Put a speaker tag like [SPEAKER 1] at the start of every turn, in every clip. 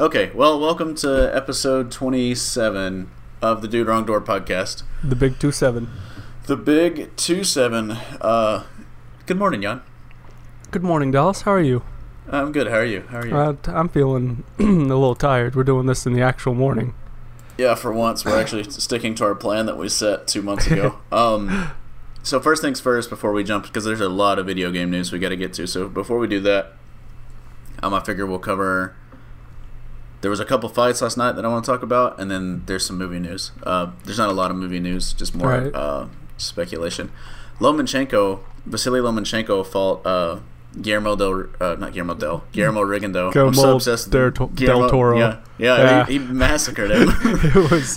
[SPEAKER 1] Okay, well, welcome to episode 27 of the Dude Wrong Door podcast.
[SPEAKER 2] The big two seven.
[SPEAKER 1] The big 2 7. Uh, good morning, Jan.
[SPEAKER 2] Good morning, Dallas. How are you?
[SPEAKER 1] I'm good. How are you? How are you?
[SPEAKER 2] Uh, I'm feeling a little tired. We're doing this in the actual morning.
[SPEAKER 1] yeah, for once, we're actually sticking to our plan that we set two months ago. um, so, first things first, before we jump, because there's a lot of video game news we got to get to. So, before we do that, um, I figure we'll cover. There was a couple fights last night that I want to talk about, and then there's some movie news. Uh, there's not a lot of movie news, just more
[SPEAKER 2] Right.
[SPEAKER 1] uh, speculation. Lomachenko, Vasily Lomachenko fought uh, Guillermo del, uh, not Guillermo del, Guillermo Rigondeaux. I'm so obsessed with
[SPEAKER 2] del To-
[SPEAKER 1] Guillermo-
[SPEAKER 2] del Toro.
[SPEAKER 1] Yeah, yeah,
[SPEAKER 2] Yeah.
[SPEAKER 1] He, he massacred him.
[SPEAKER 2] it was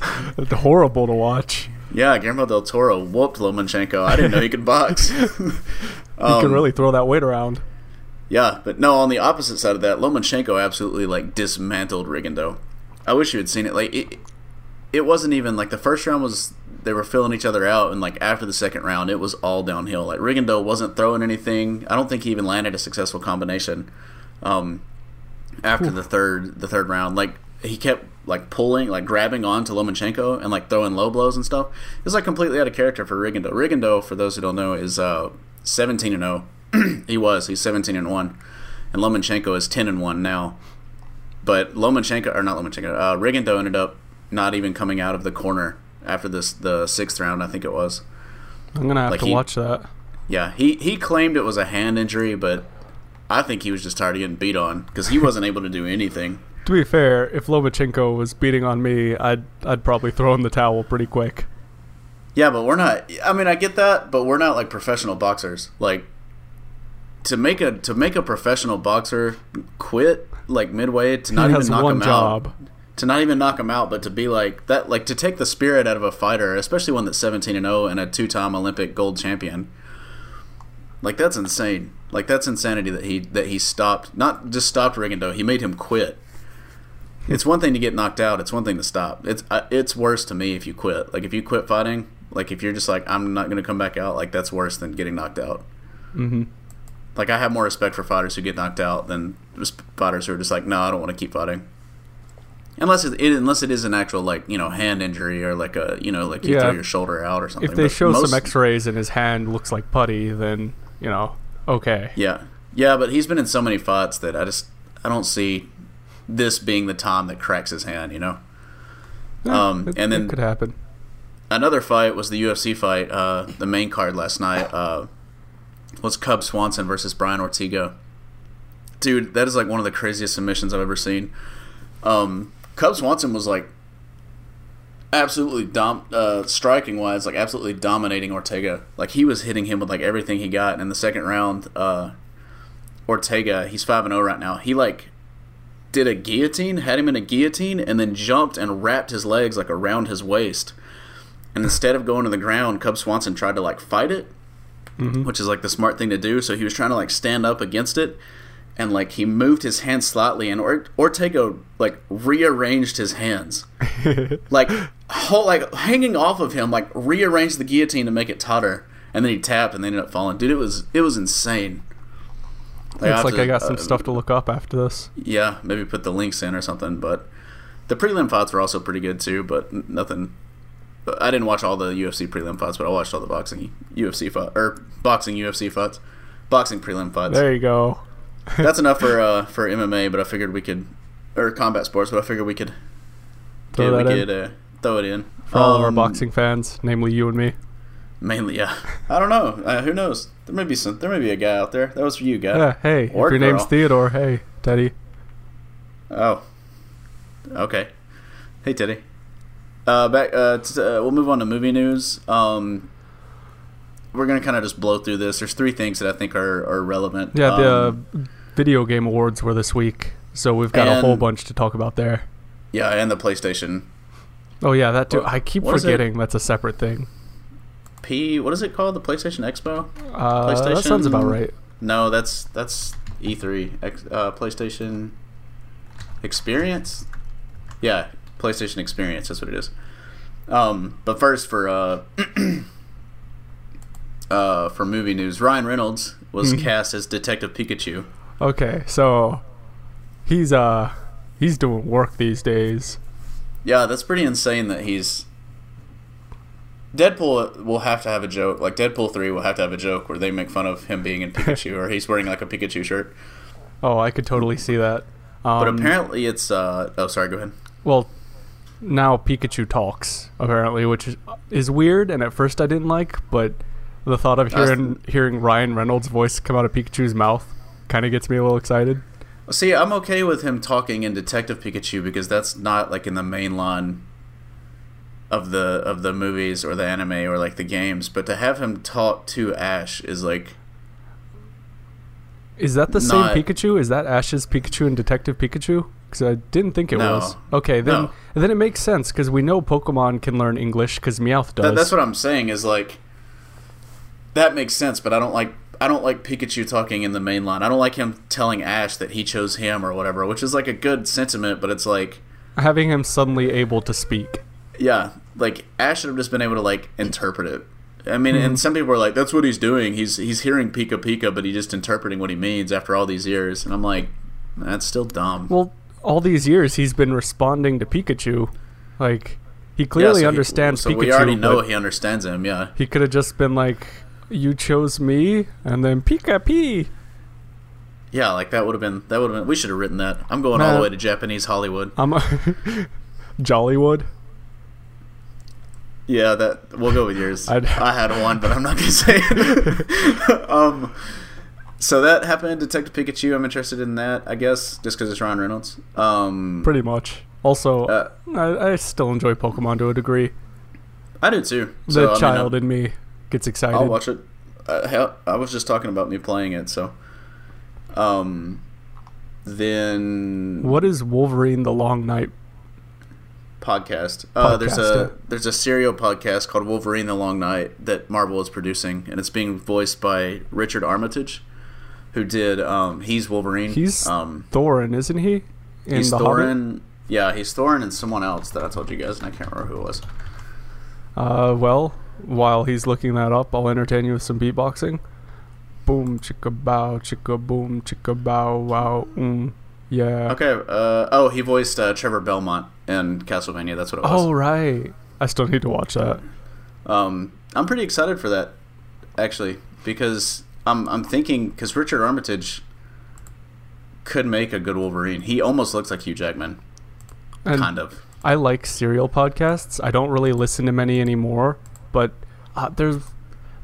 [SPEAKER 2] horrible to watch.
[SPEAKER 1] yeah, Guillermo del Toro whooped Lomachenko. I didn't know he could box.
[SPEAKER 2] He
[SPEAKER 1] Um,
[SPEAKER 2] can really throw that weight around.
[SPEAKER 1] Yeah, but no, on the opposite side of that, Lomachenko absolutely like dismantled Rigondeaux. I wish you had seen it. Like it, it wasn't even like the first round was they were filling each other out, and like after the second round, it was all downhill. Like Rigondeaux wasn't throwing anything. I don't think he even landed a successful combination. Um, after the third the third round, like he kept like pulling, like grabbing onto Lomachenko and like throwing low blows and stuff. It was like completely out of character for Rigondeaux. Rigondeaux, for those who don't know, is uh, 17 and 0. he was. He's 17 and 1. And Lomachenko is 10 and 1 now. But Lomachenko, or not Lomachenko, uh, Rigondeaux ended up not even coming out of the corner after this the sixth round, I think it was.
[SPEAKER 2] I'm gonna have
[SPEAKER 1] like
[SPEAKER 2] to
[SPEAKER 1] he-
[SPEAKER 2] watch that.
[SPEAKER 1] Yeah, he, he claimed it was a hand injury, but I think he was just tired of getting beat on because he wasn't able to do anything.
[SPEAKER 2] To be fair, if Lomachenko was beating on me, I'd I'd probably throw in the towel pretty quick.
[SPEAKER 1] Yeah, but we're not. I mean, I get that, but we're not like professional boxers. Like to make a to make a professional boxer quit like midway to not
[SPEAKER 2] he
[SPEAKER 1] even knock him
[SPEAKER 2] job.
[SPEAKER 1] out, to not even knock him out, but to be like that, like to take the spirit out of a fighter, especially one that's seventeen and zero and a two time Olympic gold champion. Like that's insane. Like that's insanity that he that he stopped. Not just stopped Rigondeaux. He made him quit. It's one thing to get knocked out. It's one thing to stop. It's uh, it's worse to me if you quit. Like if you quit fighting. Like if you're just like I'm not going to come back out. Like that's worse than getting knocked out.
[SPEAKER 2] hmm
[SPEAKER 1] Like I have more respect for fighters who get knocked out than fighters who are just like, no, I don't want to keep fighting. Unless it, unless it is an actual like you know hand injury or like a you know like you
[SPEAKER 2] Yeah.
[SPEAKER 1] throw your shoulder out or something.
[SPEAKER 2] If they
[SPEAKER 1] But
[SPEAKER 2] show
[SPEAKER 1] most-
[SPEAKER 2] some X-rays and his hand looks like putty, then you know, okay.
[SPEAKER 1] Yeah, yeah, but he's been in so many fights that I just I don't see this being the time that cracks his hand. You know.
[SPEAKER 2] Yeah,
[SPEAKER 1] Um,
[SPEAKER 2] it,
[SPEAKER 1] and then-
[SPEAKER 2] could happen.
[SPEAKER 1] Another fight was the UFC fight, uh, the main card last night. Uh, was Cub Swanson versus Brian Ortega. Dude, that is like one of the craziest submissions I've ever seen. Um, Cub Swanson was like absolutely dom- uh, striking wise, like absolutely dominating Ortega. Like he was hitting him with like everything he got. And in the second round, uh, Ortega, he's five and zero right now. He like did a guillotine, had him in a guillotine, and then jumped and wrapped his legs like around his waist. And instead of going to the ground, Cub Swanson tried to like fight it,
[SPEAKER 2] hmm
[SPEAKER 1] which is like the smart thing to do. So he was trying to like stand up against it, and like he moved his hand slightly, and or- Ortega like rearranged his hands, like whole, like hanging off of him, like rearranged the guillotine to make it totter, and then he tapped, and they ended up falling. Dude, it was it was insane. Like,
[SPEAKER 2] Looks
[SPEAKER 1] have
[SPEAKER 2] like
[SPEAKER 1] to,
[SPEAKER 2] I got some
[SPEAKER 1] uh,
[SPEAKER 2] stuff to look up after this.
[SPEAKER 1] Yeah, maybe put the links in or something. But the prelim fights were also pretty good too. But nothing. I didn't watch all the UFC prelim fights, but I watched all the boxing UFC fight or boxing UFC fights, boxing prelim fights.
[SPEAKER 2] There you go.
[SPEAKER 1] That's enough for uh, for MMA. But I figured we could or combat sports. But I figured we could
[SPEAKER 2] Throw
[SPEAKER 1] yeah, we
[SPEAKER 2] in.
[SPEAKER 1] could uh, throw it in
[SPEAKER 2] For all of our
[SPEAKER 1] Um,
[SPEAKER 2] boxing fans, namely you and me.
[SPEAKER 1] Mainly, yeah. I don't know. Uh, who knows? There may be some. There may be a guy out there. That was for you, guy.
[SPEAKER 2] Yeah, hey,
[SPEAKER 1] or
[SPEAKER 2] if your name's. Theodore, hey, Teddy.
[SPEAKER 1] Oh. Okay. Hey, Teddy. Uh, back. Uh, t- uh, we'll move on to movie news. Um, we're gonna kind of just blow through this. There's three things that I think are, are relevant.
[SPEAKER 2] Yeah, the
[SPEAKER 1] Um,
[SPEAKER 2] uh, video game awards were this week, so we've got a whole bunch to talk about there.
[SPEAKER 1] yeah, and the PlayStation
[SPEAKER 2] Oh yeah, that too.
[SPEAKER 1] What-
[SPEAKER 2] I keep
[SPEAKER 1] what is it?
[SPEAKER 2] forgetting that's a separate thing.
[SPEAKER 1] P. What is it called? The PlayStation Expo?
[SPEAKER 2] Uh, that sounds about right.
[SPEAKER 1] No, that's that's E3. X, uh, PlayStation Experience. Yeah, PlayStation Experience. That's what it is. Um, but first, for uh, uh, for movie news, Ryan Reynolds was
[SPEAKER 2] Mhm.
[SPEAKER 1] cast as Detective Pikachu.
[SPEAKER 2] Okay, so he's uh he's doing work these days.
[SPEAKER 1] Yeah, that's pretty insane that he's. Deadpool will have to have a joke. Like Deadpool three will have to have a joke where they make fun of him being in Pikachu or he's wearing like a Pikachu shirt.
[SPEAKER 2] Oh, I could totally see that. Um,
[SPEAKER 1] But apparently it's. uh Oh, sorry. Go ahead.
[SPEAKER 2] well, now Pikachu talks apparently, which is, is weird. And at first I didn't like, but the thought of hearing hearing Ryan Reynolds' voice come out of Pikachu's mouth kind of gets me a little excited.
[SPEAKER 1] See, I'm okay with him talking in Detective Pikachu because that's not like in the main line of the of the movies or the anime or like the games. But to have him talk to Ash is like
[SPEAKER 2] Is that the
[SPEAKER 1] Not-
[SPEAKER 2] same Pikachu? Is that Ash's Pikachu and Detective Pikachu? Because I didn't think it
[SPEAKER 1] No.
[SPEAKER 2] was. Okay, then
[SPEAKER 1] No.
[SPEAKER 2] then it makes sense because we know Pokemon can learn English because Meowth does.
[SPEAKER 1] that, that's what I'm saying is like that makes sense. But I don't like I don't like Pikachu talking in the main line. I don't like him telling Ash that he chose him or whatever, which is like a good sentiment. But it's like
[SPEAKER 2] Having him suddenly able to speak.
[SPEAKER 1] Yeah, like Ash should have just been able to like interpret it. I mean,
[SPEAKER 2] Mm-hmm.
[SPEAKER 1] and some people are like, "That's what he's doing. He's he's hearing Pika Pika, but he's just interpreting what he means after all these years." And I'm like, that's still dumb.
[SPEAKER 2] Well, all these years he's been responding to Pikachu, like he clearly
[SPEAKER 1] Yeah, so he-
[SPEAKER 2] understands
[SPEAKER 1] so
[SPEAKER 2] Pikachu.
[SPEAKER 1] we already know he understands him. Yeah,
[SPEAKER 2] he could have just been like, "You chose me," and then Pika P.
[SPEAKER 1] yeah, like that would have been that would have been. We should have written that. I'm going all the way to Japanese Hollywood.
[SPEAKER 2] I'm a Jollywood.
[SPEAKER 1] Yeah, that we'll go with yours.
[SPEAKER 2] I'd-
[SPEAKER 1] I had one, but I'm not gonna say it. um, so that happened. Detective Pikachu. I'm interested in that. I guess just because it's Ryan Reynolds. Um,
[SPEAKER 2] Pretty much. Also,
[SPEAKER 1] Uh,
[SPEAKER 2] I, I still enjoy Pokemon to a degree.
[SPEAKER 1] I do too.
[SPEAKER 2] The
[SPEAKER 1] So, I
[SPEAKER 2] child
[SPEAKER 1] I'm-
[SPEAKER 2] in me gets excited.
[SPEAKER 1] I'll watch it. Uh, hell, I was just talking about me playing it, so. Um, then
[SPEAKER 2] What is Wolverine: The Long Night?
[SPEAKER 1] podcast? Uh, there's a there's a serial podcast called Wolverine: The Long Night that Marvel is producing, and it's being voiced by Richard Armitage, who did um, he's Wolverine.
[SPEAKER 2] He's
[SPEAKER 1] um,
[SPEAKER 2] Thorin, isn't he? In
[SPEAKER 1] he's
[SPEAKER 2] the Hobbit?
[SPEAKER 1] Thorin. Yeah, he's Thorin and someone else that I told you guys, and I can't remember who it was.
[SPEAKER 2] Uh, well, while he's looking that up, I'll entertain you with some beatboxing. Boom, chicka bow, chicka boom, chicka bow, wow, mm, yeah.
[SPEAKER 1] Okay. Uh, oh, he voiced uh, Trevor Belmont in Castlevania. That's what it was.
[SPEAKER 2] Oh right, I still need to watch that.
[SPEAKER 1] Um, I'm pretty excited for that, actually, because I'm I'm thinking because Richard Armitage could make a good Wolverine. He almost looks like Hugh Jackman,
[SPEAKER 2] And
[SPEAKER 1] kind of.
[SPEAKER 2] I like serial podcasts. I don't really listen to many anymore, but uh, there's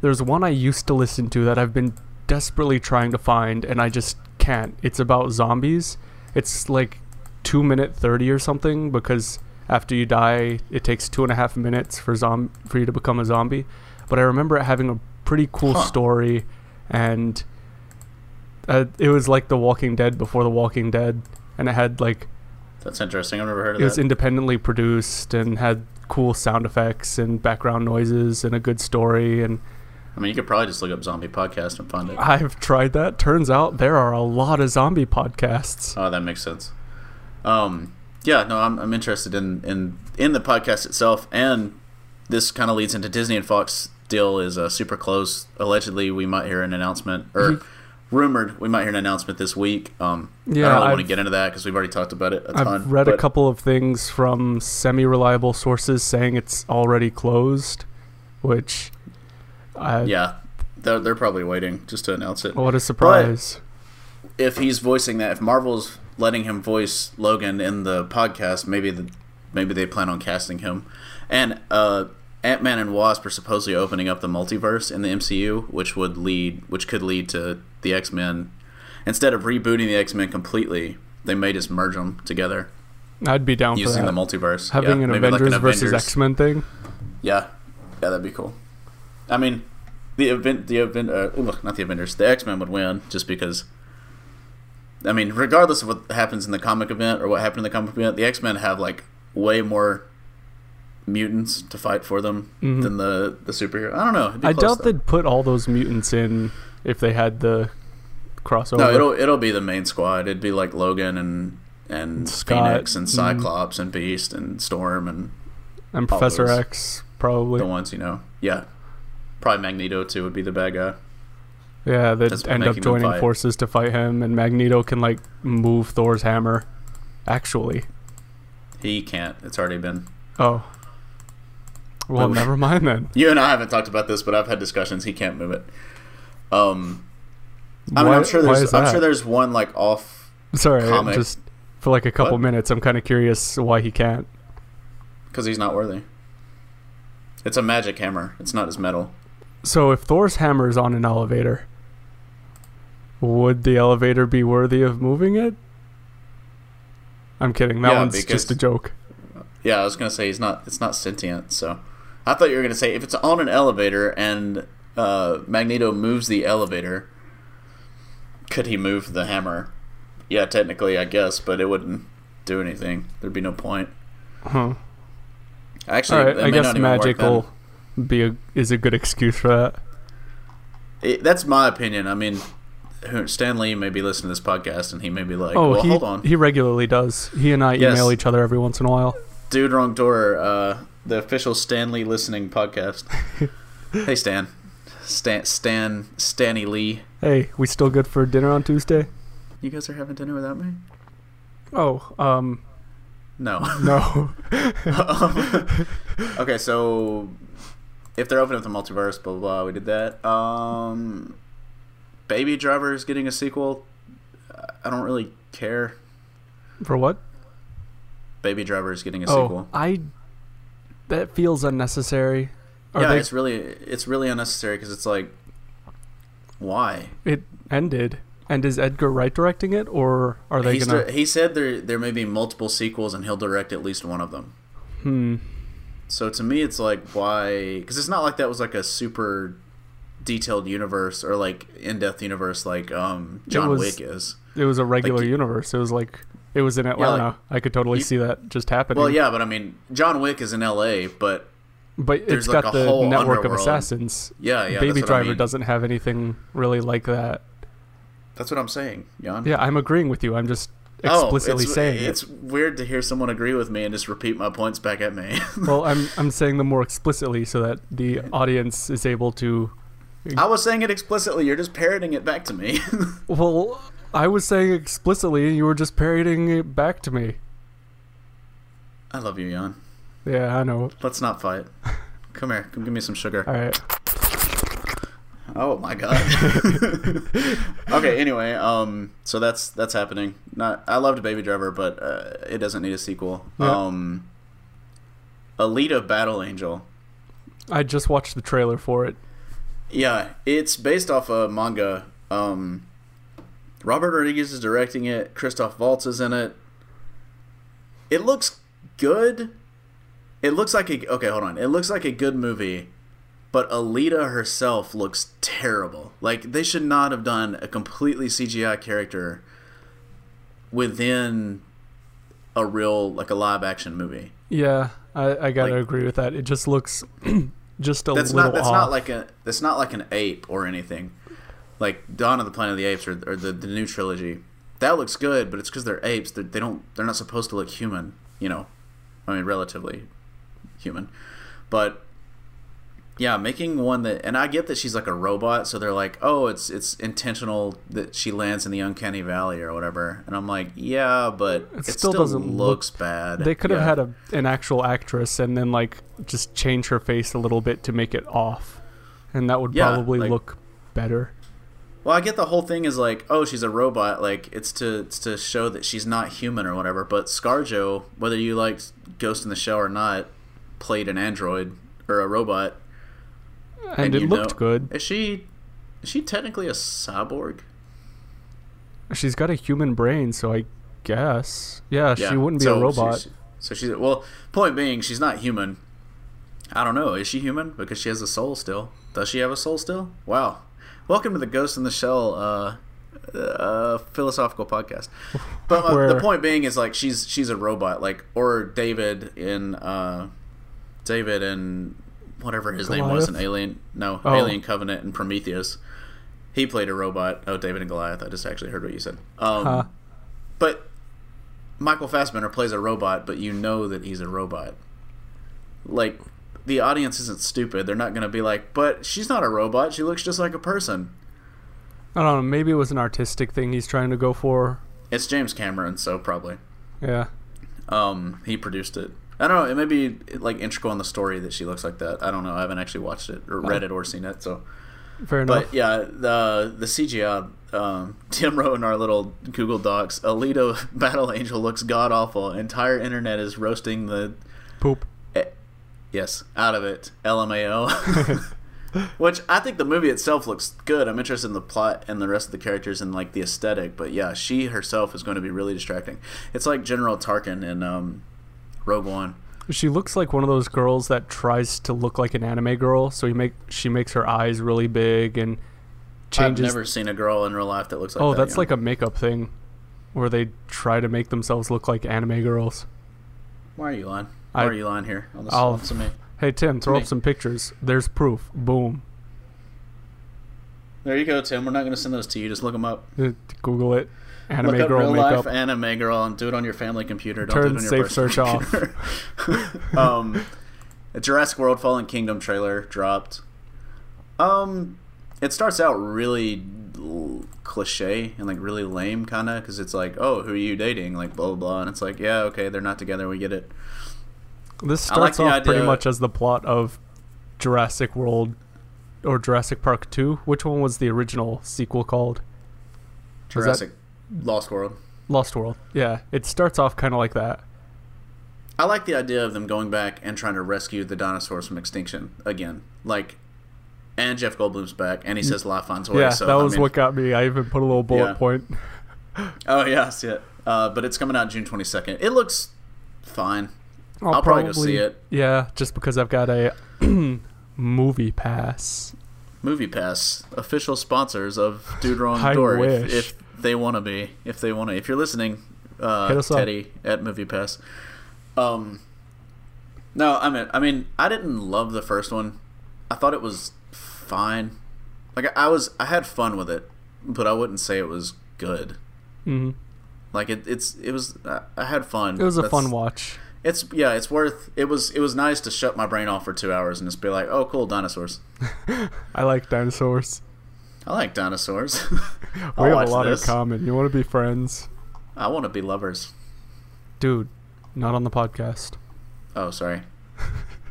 [SPEAKER 2] there's one I used to listen to that I've been desperately trying to find, and I just can't. It's about zombies. It's like two minute thirty or something because after you die, it takes two and a half minutes for zom for you to become a zombie. But I remember it having a pretty cool
[SPEAKER 1] Huh.
[SPEAKER 2] story, and uh, it was like The Walking Dead before The Walking Dead, and it had like
[SPEAKER 1] That's interesting. I've never heard of
[SPEAKER 2] it It
[SPEAKER 1] was
[SPEAKER 2] independently produced and had cool sound effects and background noises and a good story and
[SPEAKER 1] I mean, you could probably just look up zombie podcast and find it.
[SPEAKER 2] I've tried that. Turns out there are a lot of zombie podcasts.
[SPEAKER 1] Oh, that makes sense. Um, yeah, no, I'm, I'm interested in, in in the podcast itself, and this kind of leads into Disney and Fox deal is uh, super close. Allegedly, we might hear an announcement, or rumored we might hear an announcement this week. Um, I don't really want
[SPEAKER 2] I've-
[SPEAKER 1] to get into that because we've already talked about it a ton.
[SPEAKER 2] I've read a couple of things from semi-reliable sources saying it's already closed, which I,
[SPEAKER 1] Yeah, they're, they're probably waiting just to announce it.
[SPEAKER 2] what a surprise.
[SPEAKER 1] if he's voicing that, if Marvel's letting him voice Logan in the podcast, maybe the maybe they plan on casting him. And uh, Ant Man and Wasp are supposedly opening up the multiverse in the MCU, which would lead, which could lead to the X Men. Instead of rebooting the X Men completely, they may just merge them together
[SPEAKER 2] I'd be down for
[SPEAKER 1] using the multiverse.
[SPEAKER 2] Having
[SPEAKER 1] Yeah,
[SPEAKER 2] an
[SPEAKER 1] maybe like
[SPEAKER 2] Avengers versus X-Men thing.
[SPEAKER 1] Yeah, yeah, that'd be cool. I mean, the event, the event, uh, ooh, not the Avengers, the X Men would win just because. I mean, regardless of what happens in the comic event or what happened in the comic event, the X Men have like way more mutants to fight for them
[SPEAKER 2] Mhm.
[SPEAKER 1] than the the superhero. I don't know.
[SPEAKER 2] I doubt
[SPEAKER 1] though.
[SPEAKER 2] they'd put all those mutants in if they had the crossover.
[SPEAKER 1] No, it'll it'll be the main squad. It'd be like Logan and and
[SPEAKER 2] Scott,
[SPEAKER 1] Phoenix and. Cyclops and Beast and Storm and
[SPEAKER 2] and Professor
[SPEAKER 1] those.
[SPEAKER 2] X probably.
[SPEAKER 1] the ones you know. Yeah, probably Magneto too would be the bad guy.
[SPEAKER 2] Yeah, they'd end up joining forces to fight him, and Magneto can like move Thor's hammer. Actually.
[SPEAKER 1] He can't. It's already been.
[SPEAKER 2] Oh. Well,
[SPEAKER 1] But-
[SPEAKER 2] never mind then.
[SPEAKER 1] You and I haven't talked about this, but I've had discussions. He can't move it. Um, I mean,
[SPEAKER 2] Why-
[SPEAKER 1] I'm sure there's. I'm sure there's one like off
[SPEAKER 2] Sorry,
[SPEAKER 1] comic.
[SPEAKER 2] just for like a couple
[SPEAKER 1] What?
[SPEAKER 2] minutes, I'm kind of curious why he can't.
[SPEAKER 1] because he's not worthy. It's a magic hammer. It's not his metal.
[SPEAKER 2] So if Thor's hammer is on an elevator, would the elevator be worthy of moving it? I'm kidding. That
[SPEAKER 1] Yeah,
[SPEAKER 2] one's
[SPEAKER 1] because-
[SPEAKER 2] just a joke.
[SPEAKER 1] Yeah, I was gonna say he's not. It's not sentient. So, I thought you were gonna say if it's on an elevator and uh, Magneto moves the elevator, could he move the hammer? Yeah, technically, I guess, but it wouldn't do anything. There'd be no point.
[SPEAKER 2] Huh.
[SPEAKER 1] Actually,
[SPEAKER 2] All right, I guess
[SPEAKER 1] not even work
[SPEAKER 2] magic be a, is a good excuse for that.
[SPEAKER 1] It, that's my opinion. I mean, Stan Lee may be listening to this podcast, and he may be like,
[SPEAKER 2] oh,
[SPEAKER 1] "Well,
[SPEAKER 2] he
[SPEAKER 1] hold on,
[SPEAKER 2] he regularly does. He and I
[SPEAKER 1] Yes.
[SPEAKER 2] email each other every once in a while.
[SPEAKER 1] dude, wrong door." Uh, the official Stan Lee listening podcast. hey, Stan, Stan, Stan, Stanny Lee.
[SPEAKER 2] Hey, we still good for dinner on Tuesday?
[SPEAKER 1] You guys are having dinner without me?
[SPEAKER 2] Oh, um,
[SPEAKER 1] No.
[SPEAKER 2] no.
[SPEAKER 1] Um, okay, so if they're opening up the multiverse, blah blah blah, we did that. Um, Baby Driver is getting a sequel. I don't really care.
[SPEAKER 2] for what?
[SPEAKER 1] Baby Driver is getting a
[SPEAKER 2] Oh,
[SPEAKER 1] sequel.
[SPEAKER 2] I. That feels unnecessary. Are
[SPEAKER 1] yeah,
[SPEAKER 2] they?
[SPEAKER 1] it's really it's really unnecessary because it's like, why?
[SPEAKER 2] It ended. And is Edgar Wright directing it, or are they
[SPEAKER 1] He's
[SPEAKER 2] gonna?
[SPEAKER 1] di- he said there there may be multiple sequels and he'll direct at least one of them.
[SPEAKER 2] hmm.
[SPEAKER 1] So to me, it's like why? Because it's not like that was like a super detailed universe or like in depth universe like um John
[SPEAKER 2] was-
[SPEAKER 1] Wick is.
[SPEAKER 2] It was a regular
[SPEAKER 1] you-
[SPEAKER 2] universe. It was like it was in Atlanta.
[SPEAKER 1] like,
[SPEAKER 2] I could totally
[SPEAKER 1] you-
[SPEAKER 2] see that just happening.
[SPEAKER 1] Well, yeah, but I mean, John Wick is in L.A., but
[SPEAKER 2] but it's
[SPEAKER 1] like
[SPEAKER 2] got the
[SPEAKER 1] whole
[SPEAKER 2] network of assassins.
[SPEAKER 1] yeah, yeah.
[SPEAKER 2] Baby
[SPEAKER 1] that's what I
[SPEAKER 2] Driver
[SPEAKER 1] mean.
[SPEAKER 2] doesn't have anything really like that.
[SPEAKER 1] That's what I'm saying, Jan.
[SPEAKER 2] Yeah, I'm agreeing with you. I'm just
[SPEAKER 1] Oh,
[SPEAKER 2] explicitly
[SPEAKER 1] it's,
[SPEAKER 2] saying
[SPEAKER 1] it's
[SPEAKER 2] it.
[SPEAKER 1] weird to hear someone agree with me and just repeat my points back at me.
[SPEAKER 2] Well, I'm I'm saying them more explicitly so that the audience is able to.
[SPEAKER 1] I was saying it explicitly. You're just parroting it back to me.
[SPEAKER 2] Well, I was saying explicitly, and you were just parroting it back to me.
[SPEAKER 1] I love you, Jan.
[SPEAKER 2] Yeah, I know.
[SPEAKER 1] Let's not fight. Come here. Come give me some sugar.
[SPEAKER 2] All right.
[SPEAKER 1] Oh my god. okay. Anyway, um, so that's that's happening. Not. I loved Baby Driver, but uh, it doesn't need a sequel.
[SPEAKER 2] Yeah.
[SPEAKER 1] Um, Alita Battle Angel.
[SPEAKER 2] I just watched the trailer for it.
[SPEAKER 1] Yeah, it's based off a manga. Um, Robert Rodriguez is directing it. Christoph Waltz is in it. It looks good. It looks like a okay. Hold on. It looks like a good movie, but Alita herself looks terrible. Like they should not have done a completely CGI character within a real like a live action movie.
[SPEAKER 2] Yeah, I, I gotta
[SPEAKER 1] Like-
[SPEAKER 2] agree with that. It just looks just a
[SPEAKER 1] that's
[SPEAKER 2] little
[SPEAKER 1] not that's
[SPEAKER 2] off.
[SPEAKER 1] not like a that's not like an ape or anything like dawn of the planet of the apes or, or the, the new trilogy that looks good but it's because they're apes. They're, they don't they're not supposed to look human you know? I mean relatively human. But yeah making one that and i get that she's like a robot so they're like oh it's it's intentional that she lands in the uncanny valley or whatever. And i'm like yeah but it,
[SPEAKER 2] still
[SPEAKER 1] still,
[SPEAKER 2] doesn't look-
[SPEAKER 1] looks bad.
[SPEAKER 2] They could have had a an actual actress and then like just change her face a little bit to make it off, and that would
[SPEAKER 1] Yeah,
[SPEAKER 2] probably
[SPEAKER 1] like-
[SPEAKER 2] look better.
[SPEAKER 1] Well, I get the whole thing is like, oh, she's a robot. Like it's to it's to show that she's not human or whatever. But ScarJo, whether you like Ghost in the Shell or not, played an android or a robot,
[SPEAKER 2] And, it looked
[SPEAKER 1] know-
[SPEAKER 2] good.
[SPEAKER 1] Is she is she technically a cyborg?
[SPEAKER 2] She's got a human brain, so I guess yeah, she wouldn't be
[SPEAKER 1] so
[SPEAKER 2] a robot.
[SPEAKER 1] she's- so she's well. Point being, she's not human. I don't know. Is she human? Because she has a soul still. Does she have a soul still? Wow. Welcome to the Ghost in the Shell uh, uh, philosophical podcast. But uh, the point being is like she's she's a robot, like or David in uh, David in whatever his name was in Alien. No,
[SPEAKER 2] Oh.
[SPEAKER 1] Alien Covenant and Prometheus. He played a robot. Oh, David and Goliath. I just actually heard what you said. Um,
[SPEAKER 2] Huh.
[SPEAKER 1] But Michael Fassbender plays a robot, but you know that he's a robot. Like the audience isn't stupid. They're not going to be like, "But she's not a robot. She looks just like a person."
[SPEAKER 2] I don't know. Maybe it was an artistic thing he's trying to go for.
[SPEAKER 1] It's James Cameron, so probably.
[SPEAKER 2] Yeah.
[SPEAKER 1] Um, he produced it. I don't know. It may be like integral in the story that she looks like that. I don't know. I haven't actually watched it or read it or seen it. So,
[SPEAKER 2] Fair enough.
[SPEAKER 1] but yeah, the the CGI. Um, Tim wrote in our little Google Docs, Alita Battle Angel looks god awful. Entire internet is roasting the
[SPEAKER 2] Poop.
[SPEAKER 1] Yes out of it. LMAO. Which I think the movie itself looks good. I'm interested in the plot and the rest of the characters and like the aesthetic. But yeah, she herself is going to be really distracting. It's like General Tarkin in um, Rogue One.
[SPEAKER 2] She looks like one of those girls that tries to look like an anime girl. So you make she makes her eyes really big and changes.
[SPEAKER 1] I've never seen a girl in real life that looks like
[SPEAKER 2] oh,
[SPEAKER 1] that.
[SPEAKER 2] that's
[SPEAKER 1] young.
[SPEAKER 2] like a makeup thing, where they try to make themselves look like anime girls.
[SPEAKER 1] Why are you lying?
[SPEAKER 2] I-
[SPEAKER 1] are you here on this
[SPEAKER 2] I'll-
[SPEAKER 1] to me?
[SPEAKER 2] Hey Tim, throw
[SPEAKER 1] me.
[SPEAKER 2] up some pictures. There's proof. Boom.
[SPEAKER 1] There you go, Tim. We're not going to send those to you. Just look them up.
[SPEAKER 2] Uh, Google it. Anime
[SPEAKER 1] look up
[SPEAKER 2] girl
[SPEAKER 1] real
[SPEAKER 2] makeup.
[SPEAKER 1] life anime girl and do it on your family computer. Don't
[SPEAKER 2] Turn
[SPEAKER 1] do it on your
[SPEAKER 2] safe search off.
[SPEAKER 1] computer. um, a Jurassic World Fallen Kingdom trailer dropped. Um, it starts out really cliche and like really lame, kind of, because it's like, oh, who are you dating? Like blah blah blah, and it's like, yeah, okay, they're not together. We get it.
[SPEAKER 2] This
[SPEAKER 1] I like
[SPEAKER 2] starts
[SPEAKER 1] the
[SPEAKER 2] off pretty much as the plot of Jurassic World or Jurassic Park 2. Which one was the original sequel called?
[SPEAKER 1] Jurassic Lost World.
[SPEAKER 2] Lost World. Yeah, it starts off kind of like that.
[SPEAKER 1] I like the idea of them going back and trying to rescue the dinosaurs from extinction again. Like, and Jeff Goldblum's back, and he says life finds a way.
[SPEAKER 2] yeah,
[SPEAKER 1] so,
[SPEAKER 2] that
[SPEAKER 1] I
[SPEAKER 2] was
[SPEAKER 1] mean-
[SPEAKER 2] what got me. I even put a little bullet
[SPEAKER 1] Yeah.
[SPEAKER 2] point.
[SPEAKER 1] Oh yeah, I see it. Uh, but it's coming out June twenty second. It looks fine.
[SPEAKER 2] I'll,
[SPEAKER 1] I'll probably go see it.
[SPEAKER 2] Yeah, just because I've got a movie pass.
[SPEAKER 1] Movie Pass, official sponsors of Dude Wrong Door, if, if they want to be, if they want to. If you're listening, uh,
[SPEAKER 2] us up.
[SPEAKER 1] Teddy at Movie Pass. Um, no, I mean, I mean, I didn't love the first one. I thought it was fine. Like I was, I had fun with it, but I wouldn't say it was good.
[SPEAKER 2] Mm-hmm.
[SPEAKER 1] Like it, it's, it was. I I had fun.
[SPEAKER 2] It was a
[SPEAKER 1] That's-
[SPEAKER 2] fun watch.
[SPEAKER 1] It's yeah, it's worth. It was it was nice to shut my brain off for two hours and just be like, oh, cool, dinosaurs.
[SPEAKER 2] I like dinosaurs.
[SPEAKER 1] I like dinosaurs.
[SPEAKER 2] We have a lot
[SPEAKER 1] this.
[SPEAKER 2] in common. You want to be friends,
[SPEAKER 1] I want to be lovers.
[SPEAKER 2] dude? Not on the podcast.
[SPEAKER 1] Oh, sorry.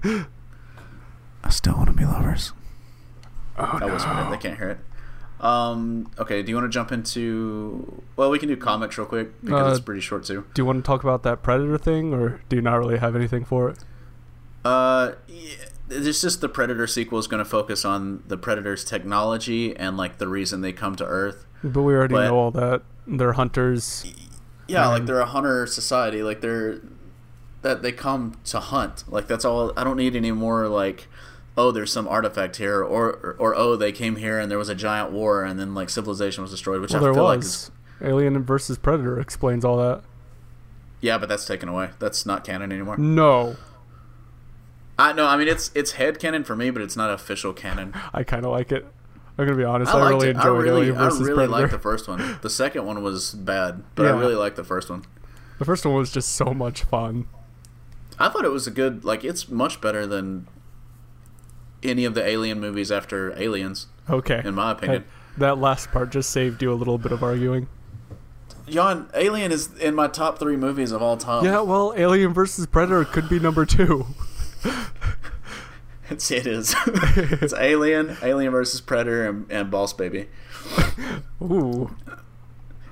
[SPEAKER 1] I still want to be lovers.
[SPEAKER 2] Oh,
[SPEAKER 1] I whispered it. They can't hear it. Um. Okay. Do you want to jump into? Well, we can do comics real quick because
[SPEAKER 2] Uh,
[SPEAKER 1] it's pretty short too.
[SPEAKER 2] Do you want to talk about that Predator thing, or do you not really have anything for it?
[SPEAKER 1] Uh, yeah, it's just the Predator sequel is going to focus on the Predator's technology and like the reason they come to Earth.
[SPEAKER 2] But we already
[SPEAKER 1] But-
[SPEAKER 2] know all that. They're hunters.
[SPEAKER 1] Yeah, like they're a hunter society. Like they're that they come to hunt. Like that's all. I don't need any more like. Oh, there's some artifact here, or, or or oh, they came here and there was a giant war, and then like civilization was destroyed, which
[SPEAKER 2] Well,
[SPEAKER 1] I
[SPEAKER 2] there
[SPEAKER 1] feel like
[SPEAKER 2] was.
[SPEAKER 1] is
[SPEAKER 2] Alien versus Predator explains all that.
[SPEAKER 1] yeah, but that's taken away. That's not canon anymore.
[SPEAKER 2] No,
[SPEAKER 1] I no, I mean it's it's head canon for me, but it's not official canon.
[SPEAKER 2] I kind of like it. I'm gonna be honest.
[SPEAKER 1] I,
[SPEAKER 2] I, really
[SPEAKER 1] it. I
[SPEAKER 2] enjoyed
[SPEAKER 1] really,
[SPEAKER 2] Alien
[SPEAKER 1] I really
[SPEAKER 2] Predator.
[SPEAKER 1] liked the first one. The second one was bad, but
[SPEAKER 2] Yeah.
[SPEAKER 1] I really liked the first one.
[SPEAKER 2] the first one was just so much fun.
[SPEAKER 1] I thought it was a good like it's much better than any of the Alien movies after Aliens,
[SPEAKER 2] Okay.
[SPEAKER 1] in my opinion.
[SPEAKER 2] Hey, that last part just saved you a little bit of arguing.
[SPEAKER 1] Jan, Alien is in my top three movies of all time.
[SPEAKER 2] Yeah, well, Alien versus Predator could be number two.
[SPEAKER 1] it's, it is. it's Alien, Alien versus Predator, and, and Boss Baby.
[SPEAKER 2] Ooh,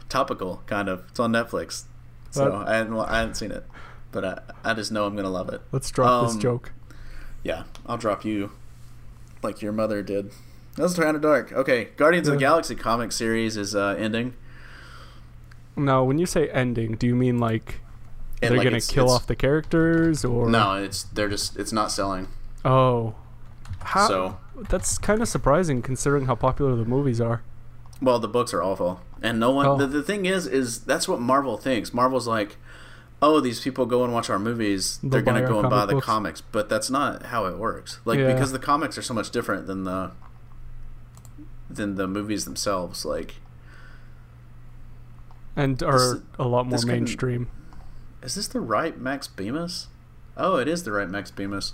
[SPEAKER 1] Topical, kind of. It's on Netflix, so I hadn't well, I hadn't seen it, but I, I just know I'm gonna love it.
[SPEAKER 2] let's drop this
[SPEAKER 1] Um,
[SPEAKER 2] joke.
[SPEAKER 1] Yeah, I'll drop you, like your mother did. That's kind of dark. Okay, Guardians of the Galaxy comic series is uh, ending.
[SPEAKER 2] No, when you say ending, do you mean like
[SPEAKER 1] And,
[SPEAKER 2] they're
[SPEAKER 1] like,
[SPEAKER 2] gonna kill off the characters, or
[SPEAKER 1] No, it's they're just it's not selling.
[SPEAKER 2] Oh, how?
[SPEAKER 1] So
[SPEAKER 2] That's kind of surprising considering how popular the movies are.
[SPEAKER 1] Well, the books are awful, and no one.
[SPEAKER 2] Oh.
[SPEAKER 1] The, the thing is, is that's what Marvel thinks. Marvel's like, oh, these people go and watch our movies. They're gonna go and buy the
[SPEAKER 2] books."
[SPEAKER 1] comics, but that's not how it works. Like
[SPEAKER 2] Yeah.
[SPEAKER 1] because the comics are so much different than the than the movies themselves. Like,
[SPEAKER 2] and are
[SPEAKER 1] This-
[SPEAKER 2] a lot more mainstream.
[SPEAKER 1] is this the right Max Bemis? Oh, it is the right Max Bemis.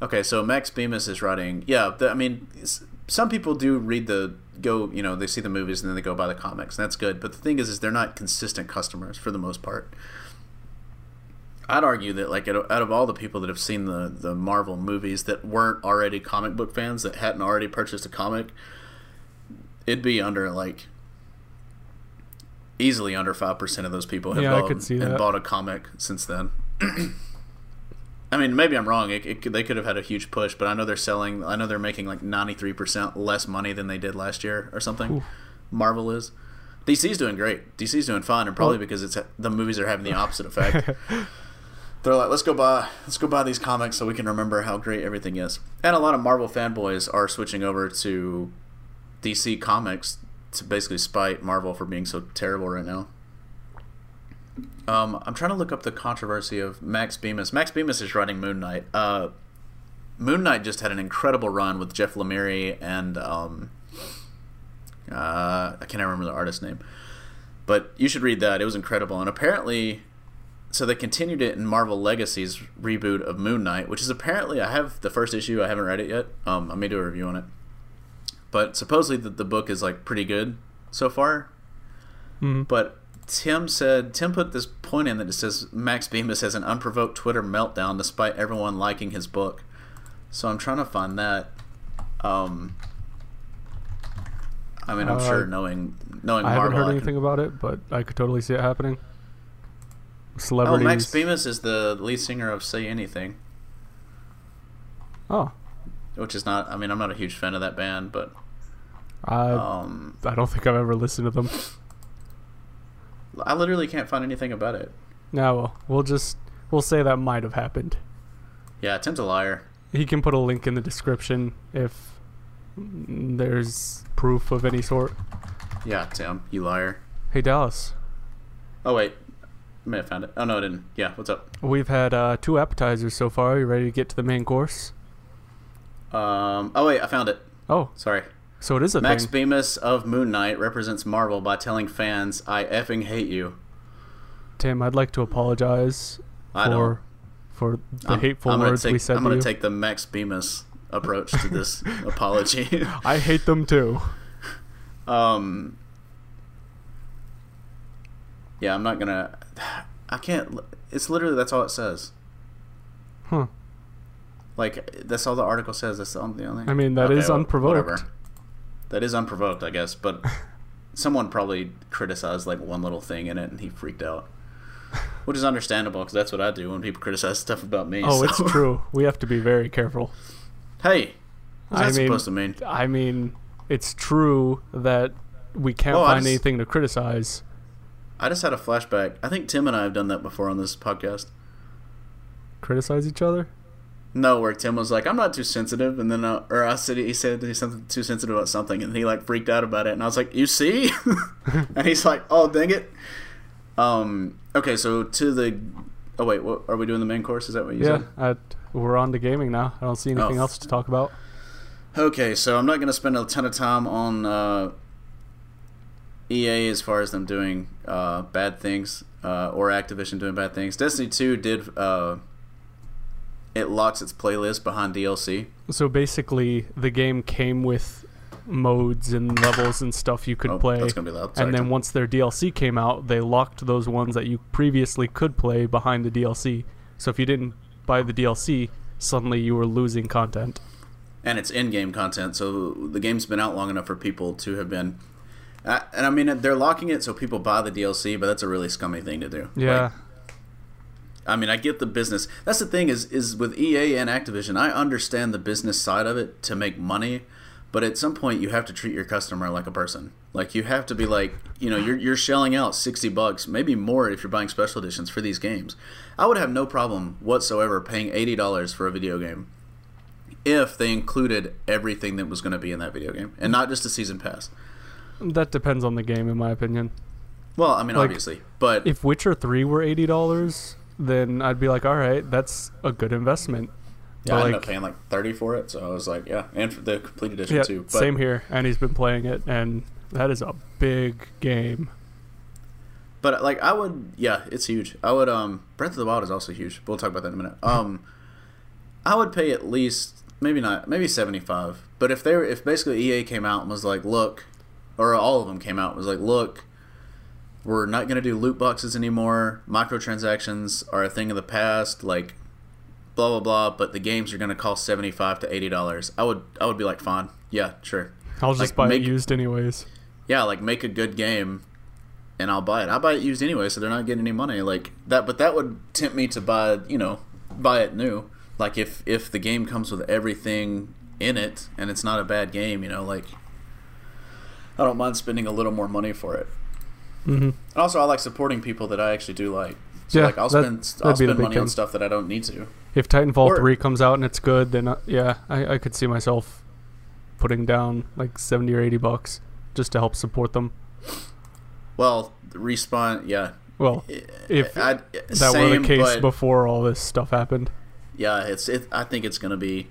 [SPEAKER 1] Okay, so Max Bemis is writing. Yeah, the, I mean, some people do read the go, you know, they see the movies and then they go buy the comics, and that's good. But the thing is, is they're not consistent customers for the most part. I'd argue that like out of, all the people that have seen the the Marvel movies that weren't already comic book fans that hadn't already purchased a comic, it'd be under like easily under five percent of those people have
[SPEAKER 2] Yeah,
[SPEAKER 1] bought,
[SPEAKER 2] that.
[SPEAKER 1] bought a comic since then. I mean, maybe I'm wrong. It, it, could- they could have had a huge push, but I know they're selling. I know they're making like 93 percent less money than they did last year or something. Marvel is. DC's doing great. DC's doing fine, and probably
[SPEAKER 2] Well-
[SPEAKER 1] because it's the movies are having the opposite effect. they're like, let's go buy, let's go buy these comics so we can remember how great everything is. And a lot of Marvel fanboys are switching over to DC Comics to basically spite Marvel for being so terrible right now. Um, I'm trying to look up the controversy of Max Bemis. Max Bemis is writing Moon Knight. Uh, Moon Knight just had an incredible run with Jeff Lemire and um, uh, I can't remember the artist's name, but you should read that. It was incredible, and apparently, so they continued it in Marvel Legacy's reboot of Moon Knight, which is apparently I have the first issue. I haven't read it yet. Um, I may do a review on it, but supposedly the, the book is like pretty good so far.
[SPEAKER 2] Mhm.
[SPEAKER 1] But Tim said Tim put this point in that it says Max Bemis has an unprovoked Twitter meltdown despite everyone liking his book. So I'm trying to find that. Um, I mean, I'm
[SPEAKER 2] Uh,
[SPEAKER 1] sure knowing knowing
[SPEAKER 2] I haven't heard
[SPEAKER 1] I can-
[SPEAKER 2] anything about it, but I could totally see it happening. Celebrities.
[SPEAKER 1] Oh, Max Bemis is the lead singer of Say Anything,
[SPEAKER 2] Oh,
[SPEAKER 1] which is not. I mean, I'm not a huge fan of that band, but
[SPEAKER 2] I
[SPEAKER 1] um,
[SPEAKER 2] I don't think I've ever listened to them.
[SPEAKER 1] I literally can't find anything about it.
[SPEAKER 2] No, well, we'll just we'll say that might have happened.
[SPEAKER 1] Yeah, Tim's a liar.
[SPEAKER 2] He can put a link in the description if there's proof of any sort.
[SPEAKER 1] Yeah, Tim, you liar.
[SPEAKER 2] Hey Dallas,
[SPEAKER 1] Oh wait, I may have found it. Oh no, I didn't. Yeah, what's up?
[SPEAKER 2] we've had uh, two appetizers so far. Are you ready to get to the main course?
[SPEAKER 1] Um, oh wait, I found it.
[SPEAKER 2] Oh,
[SPEAKER 1] Sorry.
[SPEAKER 2] So it is a
[SPEAKER 1] Max
[SPEAKER 2] thing.
[SPEAKER 1] Bemis of Moon Knight represents Marvel by telling fans, "I effing hate you."
[SPEAKER 2] Tim, I'd like to apologize
[SPEAKER 1] I
[SPEAKER 2] for
[SPEAKER 1] don't.
[SPEAKER 2] for the
[SPEAKER 1] I'm-
[SPEAKER 2] hateful
[SPEAKER 1] I'm
[SPEAKER 2] words
[SPEAKER 1] take,
[SPEAKER 2] we said
[SPEAKER 1] I'm gonna take the Max Bemis approach to this apology.
[SPEAKER 2] I hate them too.
[SPEAKER 1] um, yeah, I'm not gonna. I can't. It's literally that's all it says.
[SPEAKER 2] Huh.
[SPEAKER 1] Like that's all the article says. That's the only.
[SPEAKER 2] I mean, that
[SPEAKER 1] that
[SPEAKER 2] is
[SPEAKER 1] is
[SPEAKER 2] unprovoked.
[SPEAKER 1] That is unprovoked, I guess. But someone probably criticized like one little thing in it, and he freaked out. Which is understandable because that's what I do when people criticize stuff about me.
[SPEAKER 2] Oh,
[SPEAKER 1] so-
[SPEAKER 2] it's true. We have to be very careful.
[SPEAKER 1] hey, what's
[SPEAKER 2] I
[SPEAKER 1] that
[SPEAKER 2] mean-
[SPEAKER 1] supposed to mean?
[SPEAKER 2] I mean, it's true that we can't
[SPEAKER 1] I
[SPEAKER 2] find
[SPEAKER 1] just-
[SPEAKER 2] anything to criticize.
[SPEAKER 1] I just had a flashback. I think Tim and I have done that before on this podcast.
[SPEAKER 2] Criticize each other?
[SPEAKER 1] No, where Tim was like, "I'm not too sensitive," and then uh, or I said he said he's something too sensitive about something, and he like freaked out about it, and I was like, "You see?" and he's like, "Oh, dang it." Um. Okay, so to the. Oh wait, what are we doing? The main course? Is that what you said?
[SPEAKER 2] Yeah,
[SPEAKER 1] said?
[SPEAKER 2] I, we're on to gaming now. I don't see anything
[SPEAKER 1] Oh.
[SPEAKER 2] else to talk about.
[SPEAKER 1] Okay, so I'm not going to spend a ton of time on uh, EA as far as them doing uh, bad things uh, or Activision doing bad things. Destiny 2 did. It locks its playlist behind DLC.
[SPEAKER 2] So basically, the game came with modes and levels and stuff you could
[SPEAKER 1] oh,
[SPEAKER 2] play.
[SPEAKER 1] That's to be loud. Sorry,
[SPEAKER 2] and then once their DLC came out, they locked those ones that you previously could play behind the DLC. So if you didn't buy the DLC, suddenly you were losing content.
[SPEAKER 1] and it's in-game content, so the game's been out long enough for people to have been. Uh, and I mean, they're locking it so people buy the DLC, but that's a really scummy thing to do.
[SPEAKER 2] Yeah.
[SPEAKER 1] Like, I mean, I get the business. That's the thing is is with EA and Activision, I understand the business side of it to make money, but at some point you have to treat your customer like a person. Like you have to be like, you know, you're you're shelling out 60 bucks, maybe more if you're buying special editions for these games. I would have no problem whatsoever paying $80 for a video game if they included everything that was going to be in that video game and not just a season pass.
[SPEAKER 2] that depends on the game, in my opinion.
[SPEAKER 1] Well, I mean,
[SPEAKER 2] Like,
[SPEAKER 1] obviously, but
[SPEAKER 2] If Witcher 3 were $80, then I'd be like, all right, that's a good investment.
[SPEAKER 1] yeah, I
[SPEAKER 2] But,
[SPEAKER 1] ended
[SPEAKER 2] like-
[SPEAKER 1] up paying like 30 for it, so I was like, yeah, and for the complete edition
[SPEAKER 2] Yeah,
[SPEAKER 1] too. But
[SPEAKER 2] same here. And he's been playing it, and that is a big game.
[SPEAKER 1] But like I would, yeah, it's huge. I would. Um, Breath of the Wild is also huge. We'll talk about that in a minute. Um, I would pay at least maybe not, maybe seventy five. But if they were, if basically EA came out and was like, look, or all of them came out and was like, look, we're not going to do loot boxes anymore. Microtransactions are a thing of the past. Like, blah blah blah. But the games are going to cost seventy five to eighty dollars. I would, I would be like, fine, yeah, sure.
[SPEAKER 2] I'll just
[SPEAKER 1] Like,
[SPEAKER 2] buy
[SPEAKER 1] make-
[SPEAKER 2] it used anyways.
[SPEAKER 1] yeah, like make a good game and I'll buy it. I buy it used anyway, so they're not getting any money. Like that but that would tempt me to buy, you know, buy it new. Like if if the game comes with everything in it and it's not a bad game, you know, like I don't mind spending a little more money for it.
[SPEAKER 2] Hmm
[SPEAKER 1] And also I like supporting people that I actually do like. So
[SPEAKER 2] Yeah,
[SPEAKER 1] like I'll
[SPEAKER 2] that-
[SPEAKER 1] spend I'll spend money on stuff that I don't need to.
[SPEAKER 2] If Titanfall
[SPEAKER 1] Or-
[SPEAKER 2] 3 comes out and it's good, then uh, yeah, I, I could see myself putting down like 70 or 80 bucks just to help support them.
[SPEAKER 1] Well, respawn, yeah.
[SPEAKER 2] Well, If
[SPEAKER 1] I,
[SPEAKER 2] that
[SPEAKER 1] same,
[SPEAKER 2] were the case
[SPEAKER 1] but-
[SPEAKER 2] before all this stuff happened.
[SPEAKER 1] Yeah, it's it. I think it's going to be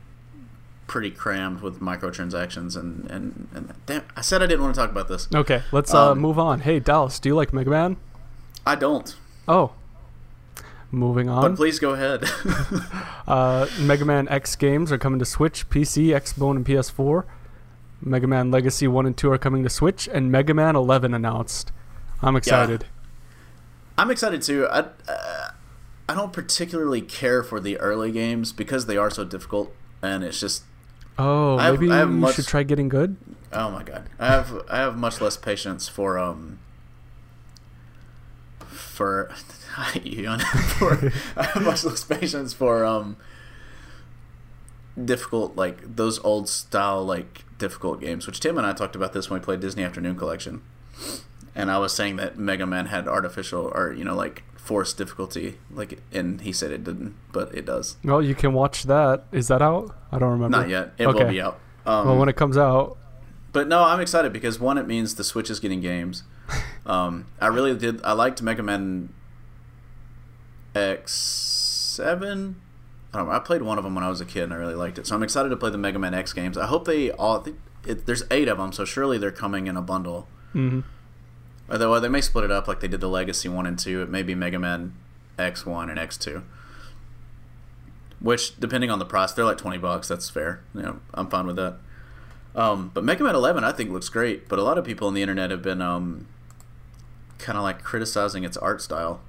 [SPEAKER 1] pretty crammed with microtransactions and and and. Damn, I said I didn't want to talk about this.
[SPEAKER 2] Okay, let's uh,
[SPEAKER 1] Um,
[SPEAKER 2] move on. Hey, Dallas, do you like Mega Man?
[SPEAKER 1] I don't.
[SPEAKER 2] Oh. Moving
[SPEAKER 1] But
[SPEAKER 2] on.
[SPEAKER 1] please go ahead.
[SPEAKER 2] Uh, Mega Man X games are coming to Switch, PC, Xbone, and PS4. Mega Man Legacy 1 and 2 are coming to Switch, and Mega Man 11 announced. I'm excited.
[SPEAKER 1] I'm excited too. I uh, I don't particularly care for the early games because they are so difficult, and it's just
[SPEAKER 2] Oh,
[SPEAKER 1] I
[SPEAKER 2] maybe
[SPEAKER 1] I have
[SPEAKER 2] you
[SPEAKER 1] much-
[SPEAKER 2] should try getting good?
[SPEAKER 1] oh my god. I have I have much less patience for um for you for I have much less patience for um difficult like those old style like difficult games. Which Tim and I talked about this when we played Disney Afternoon Collection, and I was saying that Mega Man had artificial or you know like forced difficulty, like and he said it didn't, but it does.
[SPEAKER 2] Well, you can watch that. Is that out? I don't remember.
[SPEAKER 1] Not yet. It will
[SPEAKER 2] Okay.
[SPEAKER 1] be out. Um,
[SPEAKER 2] Well, when it comes out,
[SPEAKER 1] But no, I'm excited because one, it means the Switch is getting games. Um, I really did. I liked Mega Man X Seven. I don't know. I played one of them when I was a kid, and I really liked it. So I'm excited to play the Mega Man X games. I hope they all. I think it, there's eight of them, so surely they're coming in a bundle.
[SPEAKER 2] hmm
[SPEAKER 1] Although they may split it up like they did the Legacy one and two. It may be Mega Man X one and X two. Which, depending on the price, they're like twenty bucks. That's fair. You know, I'm fine with that. Um, but Mega Man Eleven, I think looks great. But a lot of people on the internet have been um, kind of like criticizing its art style.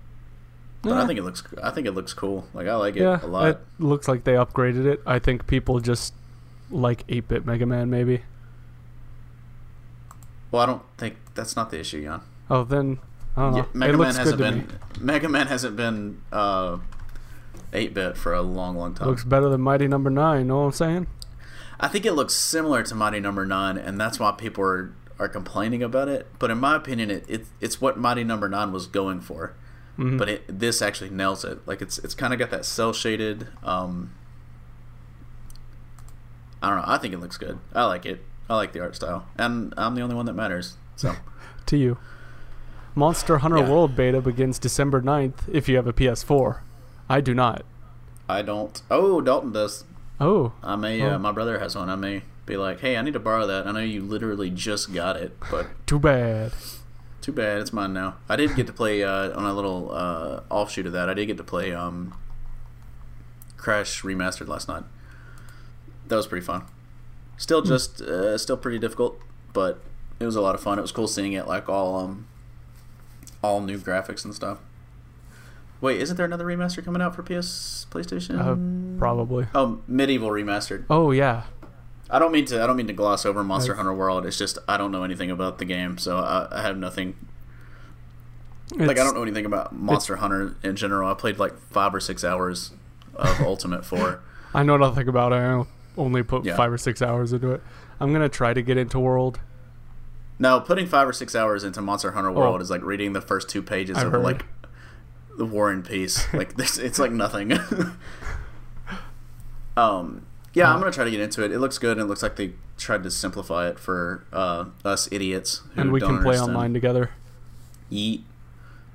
[SPEAKER 1] But I think it looks. I think it looks cool. Like I like it
[SPEAKER 2] yeah,
[SPEAKER 1] a lot.
[SPEAKER 2] it looks like they upgraded it. I think people just like 8-bit Mega Man, maybe.
[SPEAKER 1] well, I don't think that's not the issue, Jan.
[SPEAKER 2] Oh, then I don't.
[SPEAKER 1] Yeah, Mega Man hasn't been.
[SPEAKER 2] me.
[SPEAKER 1] Mega Man hasn't been uh, eight bit for a long, long time.
[SPEAKER 2] Looks better than Mighty Number Nine. Know what I'm saying?
[SPEAKER 1] I think it looks similar to Mighty Number Nine, and that's why people are, are complaining about it. But in my opinion, it, it it's what Mighty Number Nine was going for.
[SPEAKER 2] Mhm.
[SPEAKER 1] But it, this actually nails it. Like it's it's kind of got that cel shaded. Um, I don't know. I think it looks good. I like it. I like the art style, and I'm the only one that matters. So
[SPEAKER 2] to you. Monster Hunter
[SPEAKER 1] Yeah.
[SPEAKER 2] World beta begins December 9th if you have a PS4. I do not.
[SPEAKER 1] I don't. Oh, Dalton does.
[SPEAKER 2] Oh,
[SPEAKER 1] I may.
[SPEAKER 2] Oh.
[SPEAKER 1] Uh, my brother has one. I may be like, hey, I need to borrow that. I know you literally just got it, but
[SPEAKER 2] too bad.
[SPEAKER 1] Too bad, it's mine now. I did get to play uh, on a little uh, offshoot of that. I did get to play um, Crash Remastered last night. That was pretty fun. Still just uh, still pretty difficult, but it was a lot of fun. It was cool seeing it like all um all new graphics and stuff. Wait, isn't there another remaster coming out for PS PlayStation?
[SPEAKER 2] Uh, probably.
[SPEAKER 1] Oh, MediEvil remastered.
[SPEAKER 2] Oh yeah.
[SPEAKER 1] I don't mean to. I don't mean to gloss over Monster
[SPEAKER 2] That's-
[SPEAKER 1] Hunter World. It's just I don't know anything about the game, so I, I have nothing like I don't know anything about Monster Hunter in general. I played like five or six hours of Ultimate Four.
[SPEAKER 2] I know nothing about it. I only put
[SPEAKER 1] Yeah.
[SPEAKER 2] five or six hours into it. I'm gonna try to get into World.
[SPEAKER 1] No, putting five or six hours into Monster Hunter World
[SPEAKER 2] Oh.
[SPEAKER 1] is like reading the first two pages
[SPEAKER 2] I've
[SPEAKER 1] of
[SPEAKER 2] heard.
[SPEAKER 1] like the War and Peace. Like this, it's like nothing. um, yeah, I'm gonna try to get into it. It looks good, and it looks like they tried to simplify it for uh, us idiots who
[SPEAKER 2] and we can play
[SPEAKER 1] understand.
[SPEAKER 2] online together.
[SPEAKER 1] Yeet.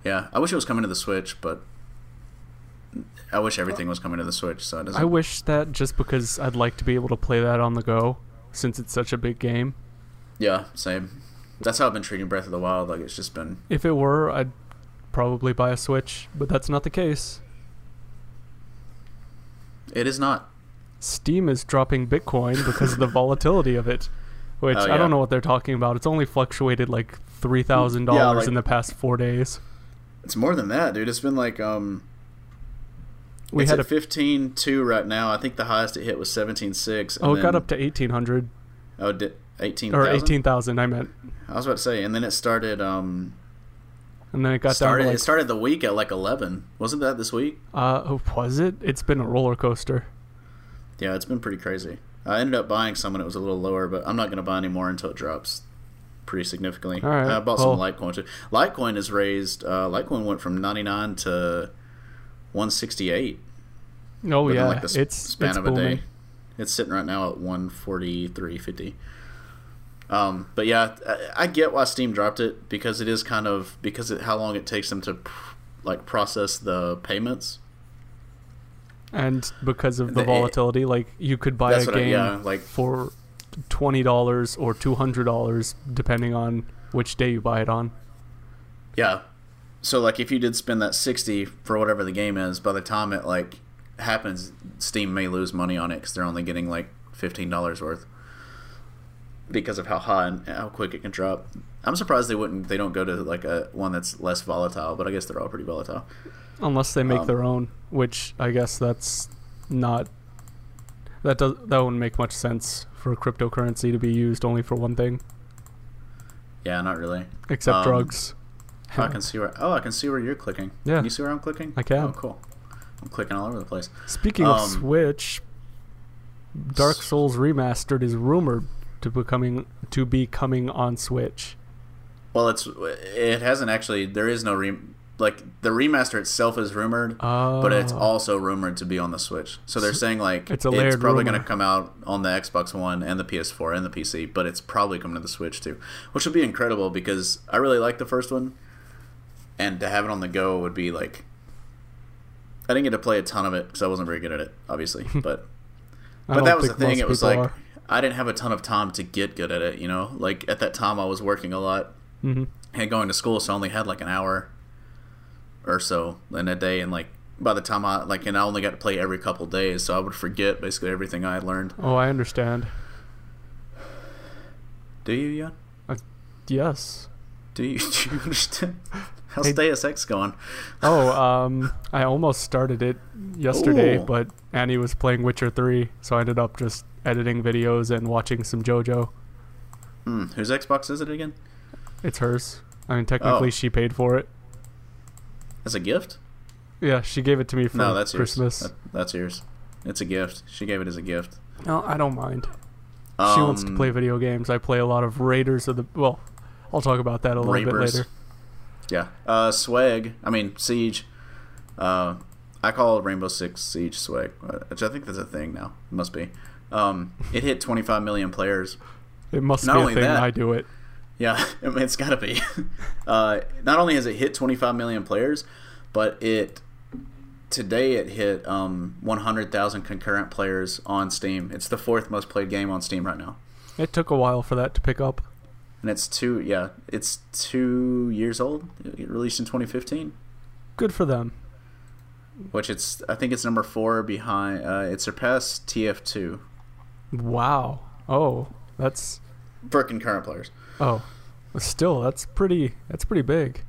[SPEAKER 1] Yeah, I wish it was coming to the Switch, but I wish everything was coming to the Switch, so it doesn't.
[SPEAKER 2] I wish that just because I'd like to be able to play that on the go, since it's such a big game.
[SPEAKER 1] Yeah, same. That's how I've been treating Breath of the Wild. Like it's just been.
[SPEAKER 2] If it were, I'd probably buy a Switch, but that's not the case.
[SPEAKER 1] It is not.
[SPEAKER 2] Steam is dropping Bitcoin because of the volatility of it. Which
[SPEAKER 1] Oh,
[SPEAKER 2] I don't know what they're talking about. It's only fluctuated like three thousand
[SPEAKER 1] Yeah,
[SPEAKER 2] dollars
[SPEAKER 1] like-
[SPEAKER 2] in the past four days.
[SPEAKER 1] It's more than that, dude. It's been like um.
[SPEAKER 2] We
[SPEAKER 1] it's
[SPEAKER 2] had
[SPEAKER 1] at
[SPEAKER 2] a
[SPEAKER 1] fifteen two right now. I think the highest it hit was seventeen six.
[SPEAKER 2] oh, it got up to eighteen hundred
[SPEAKER 1] oh di- eighteen
[SPEAKER 2] or eighteen thousand. I meant,
[SPEAKER 1] I was about to say, and then it started um
[SPEAKER 2] and then it got
[SPEAKER 1] started
[SPEAKER 2] down to
[SPEAKER 1] it started the week at like eleven. Wasn't that this week?
[SPEAKER 2] uh, oh, was it? It's been a roller coaster.
[SPEAKER 1] Yeah, it's been pretty crazy. I ended up buying some when it was a little lower, but I'm not going to buy any more until it drops pretty significantly.
[SPEAKER 2] All right,
[SPEAKER 1] I bought
[SPEAKER 2] well-
[SPEAKER 1] some Litecoin too. Litecoin has raised. Uh, Litecoin went from 99 to 168
[SPEAKER 2] Oh yeah,
[SPEAKER 1] like the
[SPEAKER 2] it's
[SPEAKER 1] span
[SPEAKER 2] it's
[SPEAKER 1] of a day. It's sitting right now at 143.50. Um, but yeah, I, I get why Steam dropped it because it is kind of because it how long it takes them to pr- like process the payments.
[SPEAKER 2] and because of the
[SPEAKER 1] The-
[SPEAKER 2] volatility, like you could buy a
[SPEAKER 1] what I-
[SPEAKER 2] game
[SPEAKER 1] yeah, like-
[SPEAKER 2] for twenty dollars or two hundred dollars, depending on which day you buy it on.
[SPEAKER 1] Yeah. So like if you did spend that 60 for whatever the game is, by the time it like happens, Steam may lose money on it cuz they're only getting like $15 worth because of how high and how quick it can drop. I'm surprised they wouldn't they don't go to like a one that's less volatile, but I guess they're all pretty volatile.
[SPEAKER 2] Unless they make
[SPEAKER 1] Um,
[SPEAKER 2] their own, which I guess that's not that does that wouldn't make much sense for a cryptocurrency to be used only for one thing,
[SPEAKER 1] Yeah, not really.
[SPEAKER 2] except
[SPEAKER 1] Um,
[SPEAKER 2] drugs.
[SPEAKER 1] I can see where Oh, I can see where you're clicking.
[SPEAKER 2] Yeah.
[SPEAKER 1] Can you see where I'm clicking?
[SPEAKER 2] I can.
[SPEAKER 1] Oh, cool. I'm clicking all over the place.
[SPEAKER 2] Speaking of
[SPEAKER 1] um,
[SPEAKER 2] Switch, Dark Souls Remastered is rumored to becoming to be coming on Switch.
[SPEAKER 1] Well, it's it hasn't actually there is no re like the remaster itself is rumored. but it's
[SPEAKER 2] Oh.
[SPEAKER 1] also rumored to be on the Switch. So they're saying like
[SPEAKER 2] It's a layered
[SPEAKER 1] probably going to come out on the Xbox One and the PS4 and the PC, but it's probably coming to the Switch too, which would be incredible because I really like the first one, and to have it on the go would be like. I didn't get to play a ton of it because I wasn't very good at it, obviously, but but that was the thing. It was like
[SPEAKER 2] are.
[SPEAKER 1] I didn't have a ton of time to get good at it. You know, like at that time I was working a lot
[SPEAKER 2] Mhm.
[SPEAKER 1] and going to school, so I only had like an hour or so in a day. And like by the time I like, and I only got to play every couple days, so I would forget basically everything I had learned.
[SPEAKER 2] Oh, I understand.
[SPEAKER 1] Do you, Jan?
[SPEAKER 2] Yes.
[SPEAKER 1] Do you, do you understand? How's
[SPEAKER 2] Hey-
[SPEAKER 1] Deus Ex going?
[SPEAKER 2] Oh, um, I almost started it yesterday,
[SPEAKER 1] Ooh.
[SPEAKER 2] but Annie was playing Witcher 3, so I ended up just editing videos and watching some JoJo.
[SPEAKER 1] Hmm, whose Xbox is it again?
[SPEAKER 2] It's hers. I mean, technically,
[SPEAKER 1] Oh.
[SPEAKER 2] she paid for it.
[SPEAKER 1] As a gift?
[SPEAKER 2] Yeah, she gave it to me for
[SPEAKER 1] no, that's
[SPEAKER 2] Christmas.
[SPEAKER 1] yours. That, that's yours. It's a gift. She gave it as a gift.
[SPEAKER 2] No, I don't mind. she wants to
[SPEAKER 1] Um,
[SPEAKER 2] play video games. I play a lot of Raiders of the. Well, I'll talk about that a little bit
[SPEAKER 1] Rapers.
[SPEAKER 2] later.
[SPEAKER 1] Yeah. Uh, Swag. I mean, Siege. Uh, I call Rainbow Six Siege Swag, uh, which I think that's a thing now. It must be. Um, it hit 25 million players.
[SPEAKER 2] It must
[SPEAKER 1] Not
[SPEAKER 2] be a
[SPEAKER 1] only
[SPEAKER 2] thing.
[SPEAKER 1] that-
[SPEAKER 2] I do it.
[SPEAKER 1] Yeah, it's got to be. uh, not only has it hit 25 million players, but it today it hit um, 100,000 concurrent players on Steam. It's the fourth most played game on Steam right now,
[SPEAKER 2] It took a while for that to pick up.
[SPEAKER 1] and it's two. Yeah, it's two years old. It released in 2015.
[SPEAKER 2] Good for them.
[SPEAKER 1] which it's I think it's number four behind. Uh, it surpassed TF2
[SPEAKER 2] Wow. Oh, that's
[SPEAKER 1] for current players.
[SPEAKER 2] oh, still that's pretty. That's pretty big.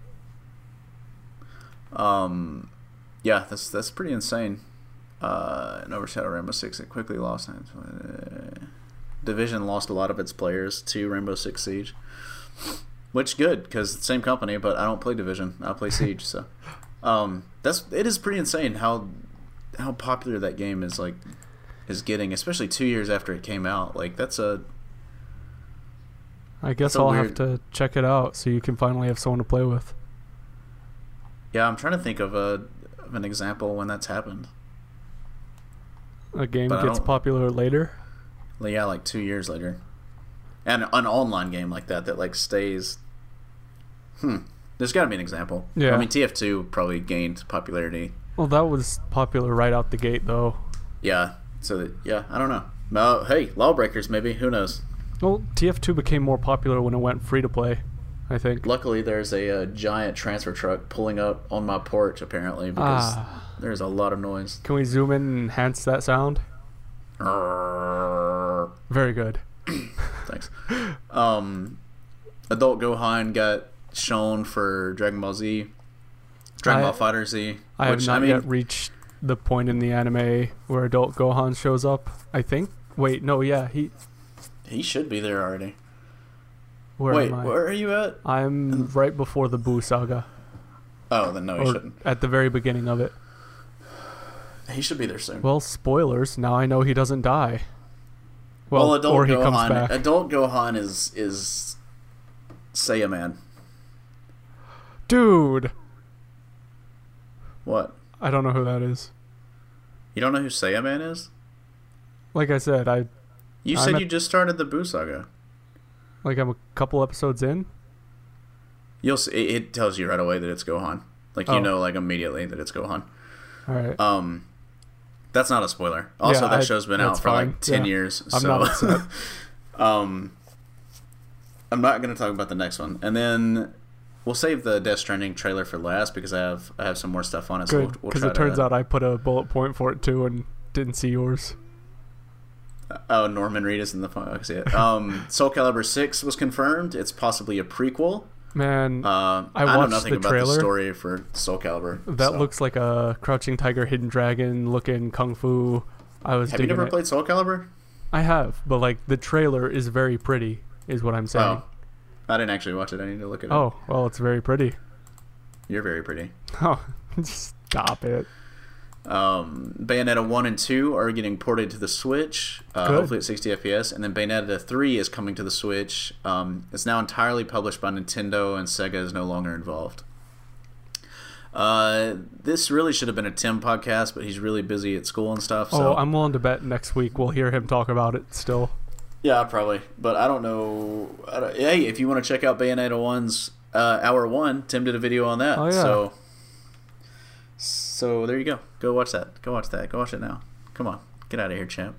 [SPEAKER 1] Um, yeah, that's that's pretty insane. Uh, and Overshadow Rainbow Six it quickly lost. Uh, Division lost a lot of its players to Rainbow Six Siege, which good because same company, but I don't play Division. I play Siege, so um, that's it is pretty insane how how popular that game is like is getting, especially two years after it came out. Like that's a
[SPEAKER 2] I guess I'll
[SPEAKER 1] weird-
[SPEAKER 2] have to check it out so you can finally have someone to play with.
[SPEAKER 1] Yeah, I'm trying to think of a of an example when that's happened.
[SPEAKER 2] A game
[SPEAKER 1] But
[SPEAKER 2] gets popular later.
[SPEAKER 1] Yeah, like two years later, and an online game like that that like stays. Hmm. There's got to be an example.
[SPEAKER 2] Yeah.
[SPEAKER 1] I mean, TF2 probably gained popularity.
[SPEAKER 2] Well, that was popular right out the gate, though.
[SPEAKER 1] Yeah. So that, yeah, I don't know. Uh, hey, Lawbreakers maybe. Who knows?
[SPEAKER 2] Well, TF2 became more popular when it went free to play. I think.
[SPEAKER 1] Luckily, there's a, uh giant transfer truck pulling up on my porch apparently because
[SPEAKER 2] Ah.
[SPEAKER 1] there's a lot of noise.
[SPEAKER 2] Can we zoom in and enhance that sound? Very good.
[SPEAKER 1] Thanks. Um, Adult Gohan got shown for Dragon Ball Z, Dragon
[SPEAKER 2] I-
[SPEAKER 1] Ball Fighter Z.
[SPEAKER 2] I have
[SPEAKER 1] which,
[SPEAKER 2] not
[SPEAKER 1] I mean,
[SPEAKER 2] yet reached the point in the anime where adult Gohan shows up. I think. Wait, no, yeah, he.
[SPEAKER 1] he should be there already.
[SPEAKER 2] Where
[SPEAKER 1] Wait,
[SPEAKER 2] am I?
[SPEAKER 1] where are you at?
[SPEAKER 2] I'm right before the Boo saga,
[SPEAKER 1] Oh, then no, he shouldn't.
[SPEAKER 2] at the very beginning of it.
[SPEAKER 1] He should be there soon.
[SPEAKER 2] Well, spoilers. Now I know he doesn't die. Well,
[SPEAKER 1] Well, adult
[SPEAKER 2] or he
[SPEAKER 1] Gohan.
[SPEAKER 2] comes back.
[SPEAKER 1] Adult Gohan is is Saiyaman.
[SPEAKER 2] Dude,
[SPEAKER 1] What?
[SPEAKER 2] I don't know who that is.
[SPEAKER 1] You don't know who Saiyaman is?
[SPEAKER 2] Like I said, I
[SPEAKER 1] You
[SPEAKER 2] I'm
[SPEAKER 1] said
[SPEAKER 2] at-
[SPEAKER 1] you just started the Boo saga.
[SPEAKER 2] like I'm a couple episodes in.
[SPEAKER 1] You'll see. It, it tells you right away that it's Gohan. Like you
[SPEAKER 2] Oh.
[SPEAKER 1] know, like immediately that it's Gohan.
[SPEAKER 2] All right.
[SPEAKER 1] Um, that's not a spoiler. Also,
[SPEAKER 2] Yeah,
[SPEAKER 1] that
[SPEAKER 2] I-
[SPEAKER 1] show's been out for
[SPEAKER 2] fine.
[SPEAKER 1] like ten
[SPEAKER 2] Yeah.
[SPEAKER 1] years.
[SPEAKER 2] I'm
[SPEAKER 1] so,
[SPEAKER 2] not upset.
[SPEAKER 1] um, I'm not going to talk about the next one, and then we'll save the Death Stranding trailer for last because I have I have some more stuff on it. So
[SPEAKER 2] Good,
[SPEAKER 1] we'll, we'll
[SPEAKER 2] because it turns
[SPEAKER 1] to,
[SPEAKER 2] out I put a bullet point for it too and didn't see yours.
[SPEAKER 1] Oh, Norman Reedus in the phone. I see it. Um, Soul Calibur Six was confirmed. It's possibly a prequel.
[SPEAKER 2] Man,
[SPEAKER 1] Uh,
[SPEAKER 2] I
[SPEAKER 1] I, know nothing
[SPEAKER 2] the
[SPEAKER 1] about
[SPEAKER 2] trailer.
[SPEAKER 1] the story for Soul Calibur.
[SPEAKER 2] that
[SPEAKER 1] so.
[SPEAKER 2] looks like a Crouching Tiger, Hidden Dragon looking kung fu. I was
[SPEAKER 1] Have you never
[SPEAKER 2] it.
[SPEAKER 1] played Soul Calibur?
[SPEAKER 2] I have, but like the trailer is very pretty, is what I'm saying.
[SPEAKER 1] Oh, I didn't actually watch it. I need to look at it.
[SPEAKER 2] Oh, well, it's very pretty.
[SPEAKER 1] you're very pretty.
[SPEAKER 2] Oh, stop it.
[SPEAKER 1] Um, Bayonetta 1 and 2 are getting ported to the Switch, uh, hopefully at 60 FPS, and then Bayonetta 3 is coming to the Switch. Um, it's now entirely published by Nintendo, and Sega is no longer involved. Uh, this really should have been a Tim podcast, but he's really busy at school and stuff. So
[SPEAKER 2] Oh, I'm willing to bet next week we'll hear him talk about it still.
[SPEAKER 1] Yeah, probably. But I don't know. I don't, hey, if you want to check out Bayonetta 1's uh, hour one, Tim did a video on that.
[SPEAKER 2] Oh, yeah.
[SPEAKER 1] So, so there you go. Go watch that. Go watch that. Go watch it now. Come on, get out of here, champ.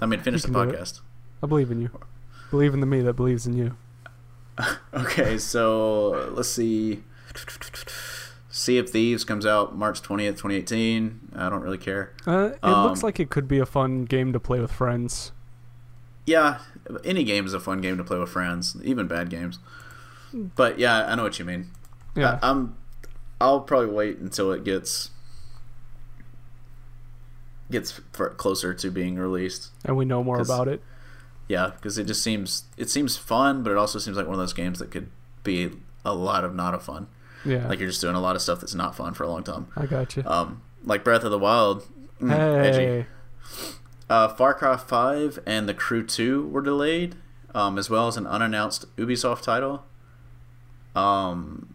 [SPEAKER 1] I mean, finish the
[SPEAKER 2] You can do it.
[SPEAKER 1] podcast.
[SPEAKER 2] I believe in you. Believe in the me that believes in you.
[SPEAKER 1] Okay, so let's see. Sea of Thieves comes out March twentieth, twenty eighteen. I don't really care.
[SPEAKER 2] Uh, it
[SPEAKER 1] Um,
[SPEAKER 2] looks like it could be a fun game to play with friends.
[SPEAKER 1] Yeah, any game is a fun game to play with friends, even bad games. But yeah, I know what you mean.
[SPEAKER 2] Yeah.
[SPEAKER 1] I, I'm. I'll probably wait until it gets gets for, closer to being released.
[SPEAKER 2] and we know more about it.
[SPEAKER 1] Yeah, because it just seems it seems fun, but it also seems like one of those games that could be a lot of not a fun.
[SPEAKER 2] Yeah.
[SPEAKER 1] Like you're just doing a lot of stuff that's not fun for a long time.
[SPEAKER 2] I got you.
[SPEAKER 1] Um, like Breath of the Wild. mm, edgy. Uh, Far Cry 5 and The Crew 2 were delayed, um, as well as an unannounced Ubisoft title. Um,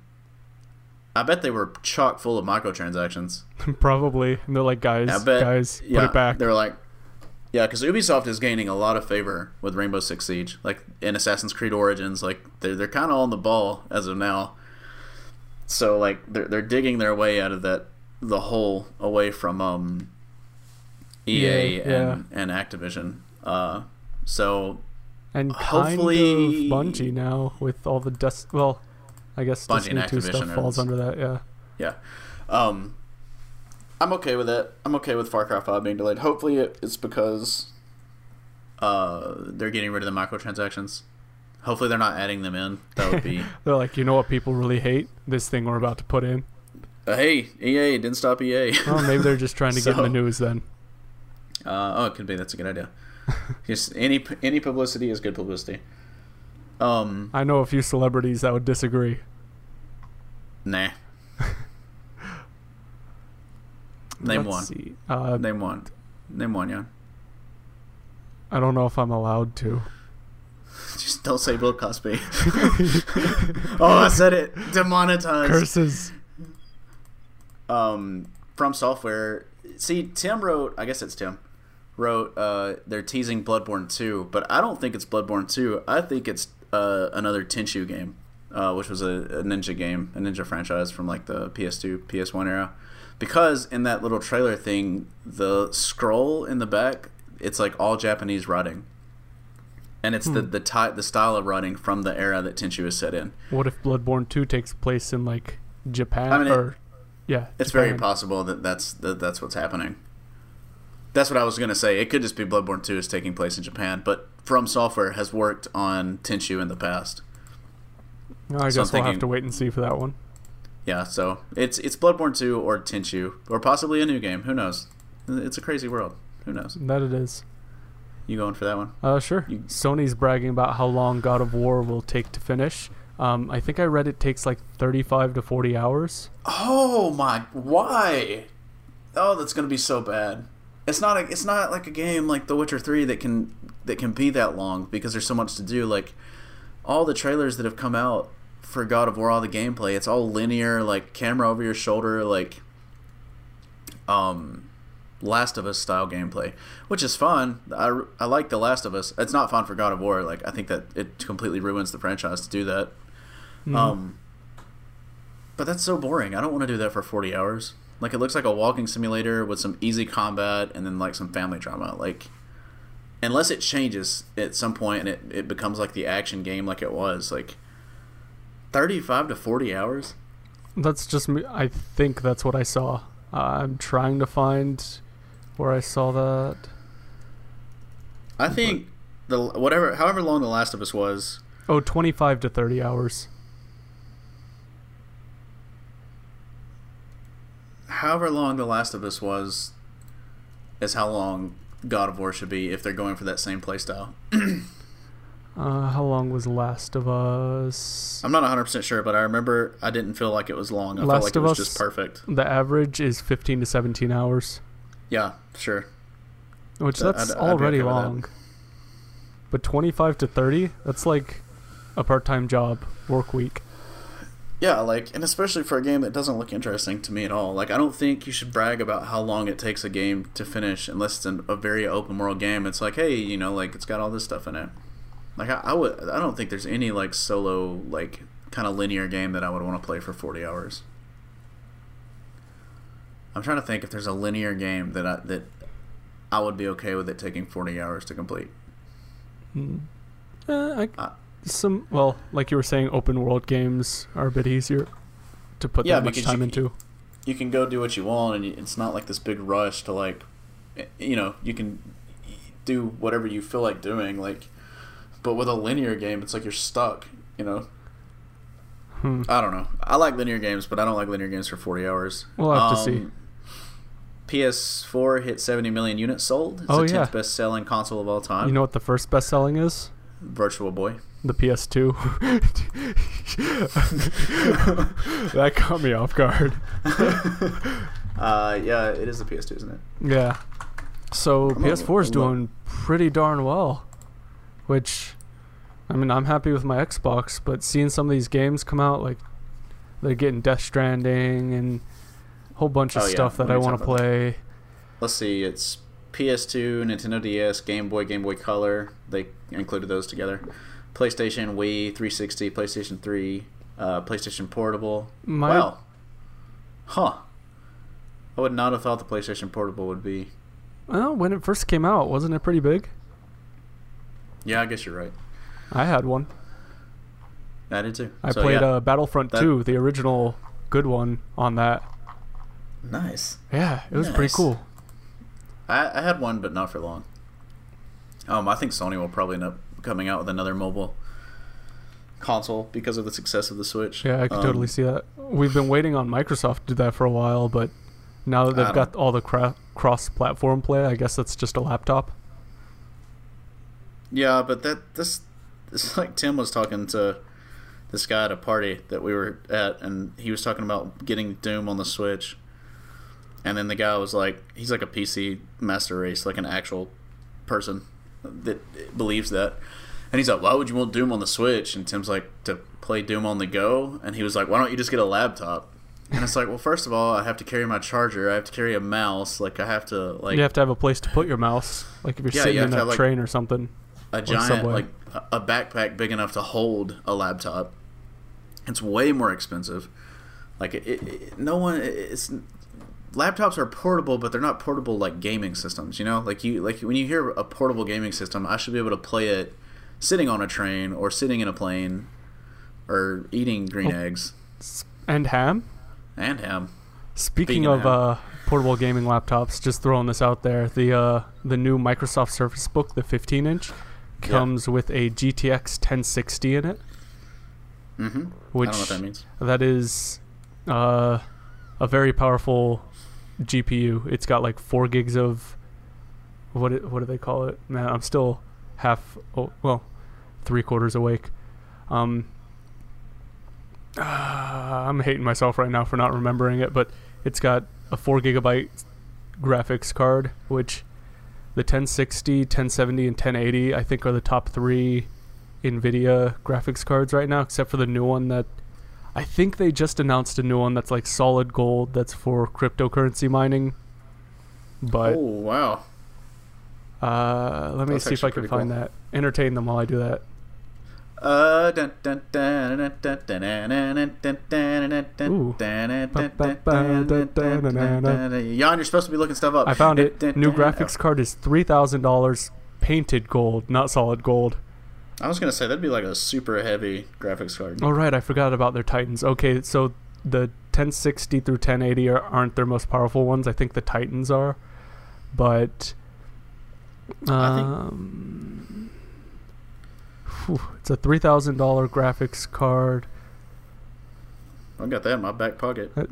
[SPEAKER 1] I bet they were chock full of microtransactions.
[SPEAKER 2] Probably. And they're like, guys,
[SPEAKER 1] bet,
[SPEAKER 2] guys,
[SPEAKER 1] yeah,
[SPEAKER 2] put it back.
[SPEAKER 1] They were like, yeah, because Ubisoft is gaining a lot of favor with Rainbow Six Siege, like in Assassin's Creed Origins. Like they're they're kind of on the ball as of now. So like they're they're digging their way out of that the hole away from um, EA
[SPEAKER 2] Yeah,
[SPEAKER 1] and and Activision. Uh, so
[SPEAKER 2] and
[SPEAKER 1] hopefully-
[SPEAKER 2] kind of Bungie now with all the dust. Well, I guess
[SPEAKER 1] Bungie and
[SPEAKER 2] Destiny 2 stuff falls under that, yeah.
[SPEAKER 1] yeah, um, I'm okay with it. I'm okay with Far Cry 5 being delayed. Hopefully it's because uh, they're getting rid of the microtransactions. Hopefully they're not adding them in. That would be.
[SPEAKER 2] They're like, you know what people really hate? This thing we're about to put in.
[SPEAKER 1] Uh, hey, EA didn't stop EA.
[SPEAKER 2] Oh, maybe they're just trying to get in the news then.
[SPEAKER 1] Uh, oh, it could be. That's a good idea. Just any any publicity is good publicity. Um,
[SPEAKER 2] I know a few celebrities that would disagree.
[SPEAKER 1] nah. Name
[SPEAKER 2] Let's
[SPEAKER 1] one.
[SPEAKER 2] See. Uh,
[SPEAKER 1] Name one. Name one, yeah.
[SPEAKER 2] I don't know if I'm allowed to.
[SPEAKER 1] Just don't say Bill Cosby. oh, I said it. Demonetized.
[SPEAKER 2] Curses.
[SPEAKER 1] um, From Software. See, Tim wrote. I guess it's Tim. Wrote. Uh, they're teasing Bloodborne two, but I don't think it's Bloodborne two. I think it's uh, another Tenchu game, uh, which was a, a ninja game, a ninja franchise from like the PS2, PS1 era. Because in that little trailer thing, the scroll in the back, it's like all Japanese writing, and it's the
[SPEAKER 2] Hmm.
[SPEAKER 1] the type, the style of writing from the era that Tenchu is set in.
[SPEAKER 2] What if Bloodborne 2 takes place in like Japan
[SPEAKER 1] I mean, it-
[SPEAKER 2] yeah,
[SPEAKER 1] It's very possible that that's that, that's what's happening. That's what I was gonna say. It could just be Bloodborne Two is taking place in Japan, but From Software has worked on Tenchu in the past.
[SPEAKER 2] I guess
[SPEAKER 1] So I'm
[SPEAKER 2] we'll have
[SPEAKER 1] thinking-
[SPEAKER 2] to wait and see for that one.
[SPEAKER 1] Yeah, so it's it's Bloodborne Two or Tenchu or possibly a new game. Who knows? It's a crazy world. Who knows?
[SPEAKER 2] That it is.
[SPEAKER 1] You going for that one?
[SPEAKER 2] Uh, sure.
[SPEAKER 1] You-
[SPEAKER 2] Sony's bragging about how long God of War will take to finish. Um, I think I read it takes like 35 to 40 hours.
[SPEAKER 1] Oh my! Why? Oh, that's gonna be so bad. It's not a. It's not like a game like The Witcher Three that can that can be that long because there's so much to do. Like all the trailers that have come out for God of War, all the gameplay, it's all linear, like camera over your shoulder, like um, Last of Us style gameplay, which is fun. I, I like The Last of Us. It's not fun for God of War. Like I think that it completely ruins the franchise to do that.
[SPEAKER 2] Mhm.
[SPEAKER 1] Um, but that's so boring. I don't want to do that for 40 hours. Like it looks like a walking simulator with some easy combat and then like some family drama. Like unless it changes at some point and it, it becomes like the action game like it was, like 35 to 40 hours.
[SPEAKER 2] That's just me. I think that's what I saw. Uh, I'm trying to find where I saw that.
[SPEAKER 1] I think the whatever however long The Last of Us was,
[SPEAKER 2] Oh, 25 to 30 hours.
[SPEAKER 1] However long The Last of Us was is how long God of War should be if they're going for that same playstyle.
[SPEAKER 2] Uh, how long was Last of Us?
[SPEAKER 1] I'm not 100% sure, but I remember I didn't feel like it was long. I
[SPEAKER 2] Last
[SPEAKER 1] felt like it was
[SPEAKER 2] Us-
[SPEAKER 1] just perfect.
[SPEAKER 2] The average is 15 to 17 hours,
[SPEAKER 1] Yeah, sure.
[SPEAKER 2] which
[SPEAKER 1] Uh,
[SPEAKER 2] that's
[SPEAKER 1] I'd- I'd
[SPEAKER 2] already
[SPEAKER 1] okay with that.
[SPEAKER 2] long. But 25 to 30, that's like a part-time job, work week.
[SPEAKER 1] Yeah, like, and especially for a game that doesn't look interesting to me at all. Like, I don't think you should brag about how long it takes a game to finish unless it's an, a very open world game. It's like, hey, you know, like it's got all this stuff in it. Like, I, I would, I don't think there's any like solo, like kind of linear game that I would want to play for 40 hours. I'm trying to think if there's a linear game that I that I would be okay with it taking 40 hours to complete.
[SPEAKER 2] Hmm. Uh, I,
[SPEAKER 1] Uh,
[SPEAKER 2] some well, like you were saying, open world games are a bit easier to put
[SPEAKER 1] Yeah,
[SPEAKER 2] that much time
[SPEAKER 1] you-
[SPEAKER 2] into.
[SPEAKER 1] you can go do what you want and it's not like this big rush to like eh, you know you can do whatever you feel like doing like but with a linear game it's like you're stuck you know
[SPEAKER 2] Hmm.
[SPEAKER 1] i don't know i like linear games but i don't like linear games for 40 hours
[SPEAKER 2] We'll have to see.
[SPEAKER 1] Um, ps4 hit 70 million units sold it's
[SPEAKER 2] Oh,
[SPEAKER 1] the 10th
[SPEAKER 2] yeah.
[SPEAKER 1] best selling console of all time
[SPEAKER 2] You know what the first best selling is?
[SPEAKER 1] virtual boy
[SPEAKER 2] The PS2. that caught me off guard.
[SPEAKER 1] uh yeah it is the ps2 isn't it
[SPEAKER 2] Yeah. So
[SPEAKER 1] I'm
[SPEAKER 2] PS4 is doing pretty darn well, which, I mean, I'm happy with my Xbox, but seeing some of these games come out, like they're getting Death Stranding and a whole bunch of
[SPEAKER 1] Oh, yeah.
[SPEAKER 2] stuff that I want to
[SPEAKER 1] about that.
[SPEAKER 2] play.
[SPEAKER 1] let's see it's ps2 nintendo ds game boy game boy color they included those together playstation wii 360 playstation 3 uh, playstation portable
[SPEAKER 2] My
[SPEAKER 1] wow huh i would not have thought the playstation portable would be
[SPEAKER 2] well, when it first came out, wasn't it pretty big?
[SPEAKER 1] yeah i guess you're right
[SPEAKER 2] I had one.
[SPEAKER 1] i did too
[SPEAKER 2] I
[SPEAKER 1] So,
[SPEAKER 2] played
[SPEAKER 1] yeah.
[SPEAKER 2] uh, Battlefront
[SPEAKER 1] That-
[SPEAKER 2] 2, the original good one, on that.
[SPEAKER 1] nice
[SPEAKER 2] Yeah, it was pretty cool.
[SPEAKER 1] I, I had one but not for long um i think sony will probably end up coming out with another mobile console because of the success of the switch
[SPEAKER 2] Yeah, I could
[SPEAKER 1] Um,
[SPEAKER 2] totally see that. We've been waiting on Microsoft to do that for a while, but now that they've got all the cra- cross-platform play, I guess that's just a laptop.
[SPEAKER 1] Yeah, but that this it's like Tim was talking to this guy at a party that we were at, and he was talking about getting Doom on the Switch. And then the guy was like, he's like a PC master race, like an actual person that believes that. And he's like, why would you want Doom on the Switch? And Tim's like, to play Doom on the go. And he was like, why don't you just get a laptop? And it's like, well, first of all, I have to carry my charger. I have to carry a mouse. Like, I have to like
[SPEAKER 2] you have to have a place to put your mouse, like if you're
[SPEAKER 1] Yeah,
[SPEAKER 2] sitting
[SPEAKER 1] have
[SPEAKER 2] in a
[SPEAKER 1] have, like-
[SPEAKER 2] train or something.
[SPEAKER 1] a giant like a backpack big enough to hold a laptop. It's way more expensive. Like it, it- no one it's laptops are portable, but they're not portable like gaming systems. You know, like you like when you hear a portable gaming system, I should be able to play it sitting on a train or sitting in a plane or eating green
[SPEAKER 2] Oh.
[SPEAKER 1] eggs
[SPEAKER 2] And ham.
[SPEAKER 1] and ham.
[SPEAKER 2] Speaking
[SPEAKER 1] Speaking of
[SPEAKER 2] of uh, portable gaming laptops. Just throwing this out there. The uh, the new Microsoft Surface Book, the 15 inch, comes with a GTX 1060 in it,
[SPEAKER 1] Mm-hmm.
[SPEAKER 2] which
[SPEAKER 1] I don't know what that means.
[SPEAKER 2] that is uh, a very powerful GPU. It's got like four gigs of what it, what do they call it? Man, I'm still half oh, well, three quarters awake. Um, I'm hating myself right now for not remembering it, but it's got a four gigabyte graphics card, which the 1060, 1070, and 1080 I think are the top three NVIDIA graphics cards right now, except for the new one that I think they just announced a new one that's like solid gold that's for cryptocurrency mining. But
[SPEAKER 1] oh wow!
[SPEAKER 2] uh, let me
[SPEAKER 1] That's
[SPEAKER 2] see if I can find
[SPEAKER 1] cool.
[SPEAKER 2] that. Entertain them while I do that.
[SPEAKER 1] Uh, dun. Jan, you're supposed to be looking stuff up.
[SPEAKER 2] I found it. New graphics card is three thousand dollars, painted gold, not solid gold.
[SPEAKER 1] I was gonna say that'd be like a super heavy graphics card.
[SPEAKER 2] Oh right, I forgot about their Titans. Okay, so the 1060 through 1080 are, aren't their most powerful ones. I think the Titans are, but
[SPEAKER 1] I think-
[SPEAKER 2] um, phew, it's a three thousand dollar graphics card.
[SPEAKER 1] I got that in my back pocket.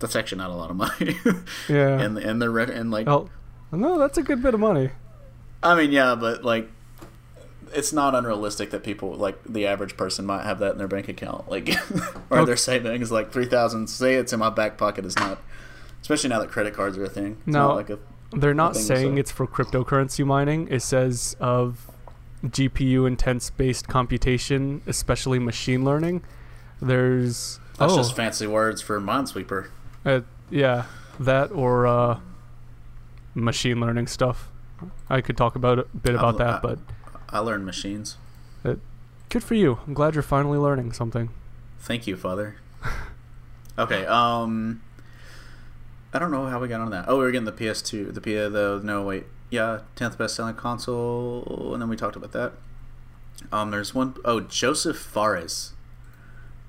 [SPEAKER 1] That's actually not a lot of money.
[SPEAKER 2] yeah.
[SPEAKER 1] and and the red and like
[SPEAKER 2] oh, no, that's a good bit of money.
[SPEAKER 1] I mean yeah, but like it's not unrealistic that people like the average person might have that in their bank account, like or
[SPEAKER 2] Okay.
[SPEAKER 1] their savings, like three thousand. Say it's in my back pocket is not, especially now that credit cards are a thing. It's
[SPEAKER 2] No.
[SPEAKER 1] not like a
[SPEAKER 2] They're not saying it's for cryptocurrency mining. It says of GPU intense based computation, especially machine learning. There's
[SPEAKER 1] that's
[SPEAKER 2] oh,
[SPEAKER 1] just fancy words for Minesweeper.
[SPEAKER 2] uh, yeah, that or uh, machine learning stuff. I could talk about a bit about
[SPEAKER 1] I've-
[SPEAKER 2] that,
[SPEAKER 1] I-
[SPEAKER 2] but
[SPEAKER 1] I learned machines.
[SPEAKER 2] good for you. I'm glad you're finally learning something.
[SPEAKER 1] Thank you, Father. okay, um, I don't know how we got on that. Oh, we were getting the PS2, the P, the no wait, yeah, tenth best selling console, and then we talked about that. Um, there's one oh Joseph Fares.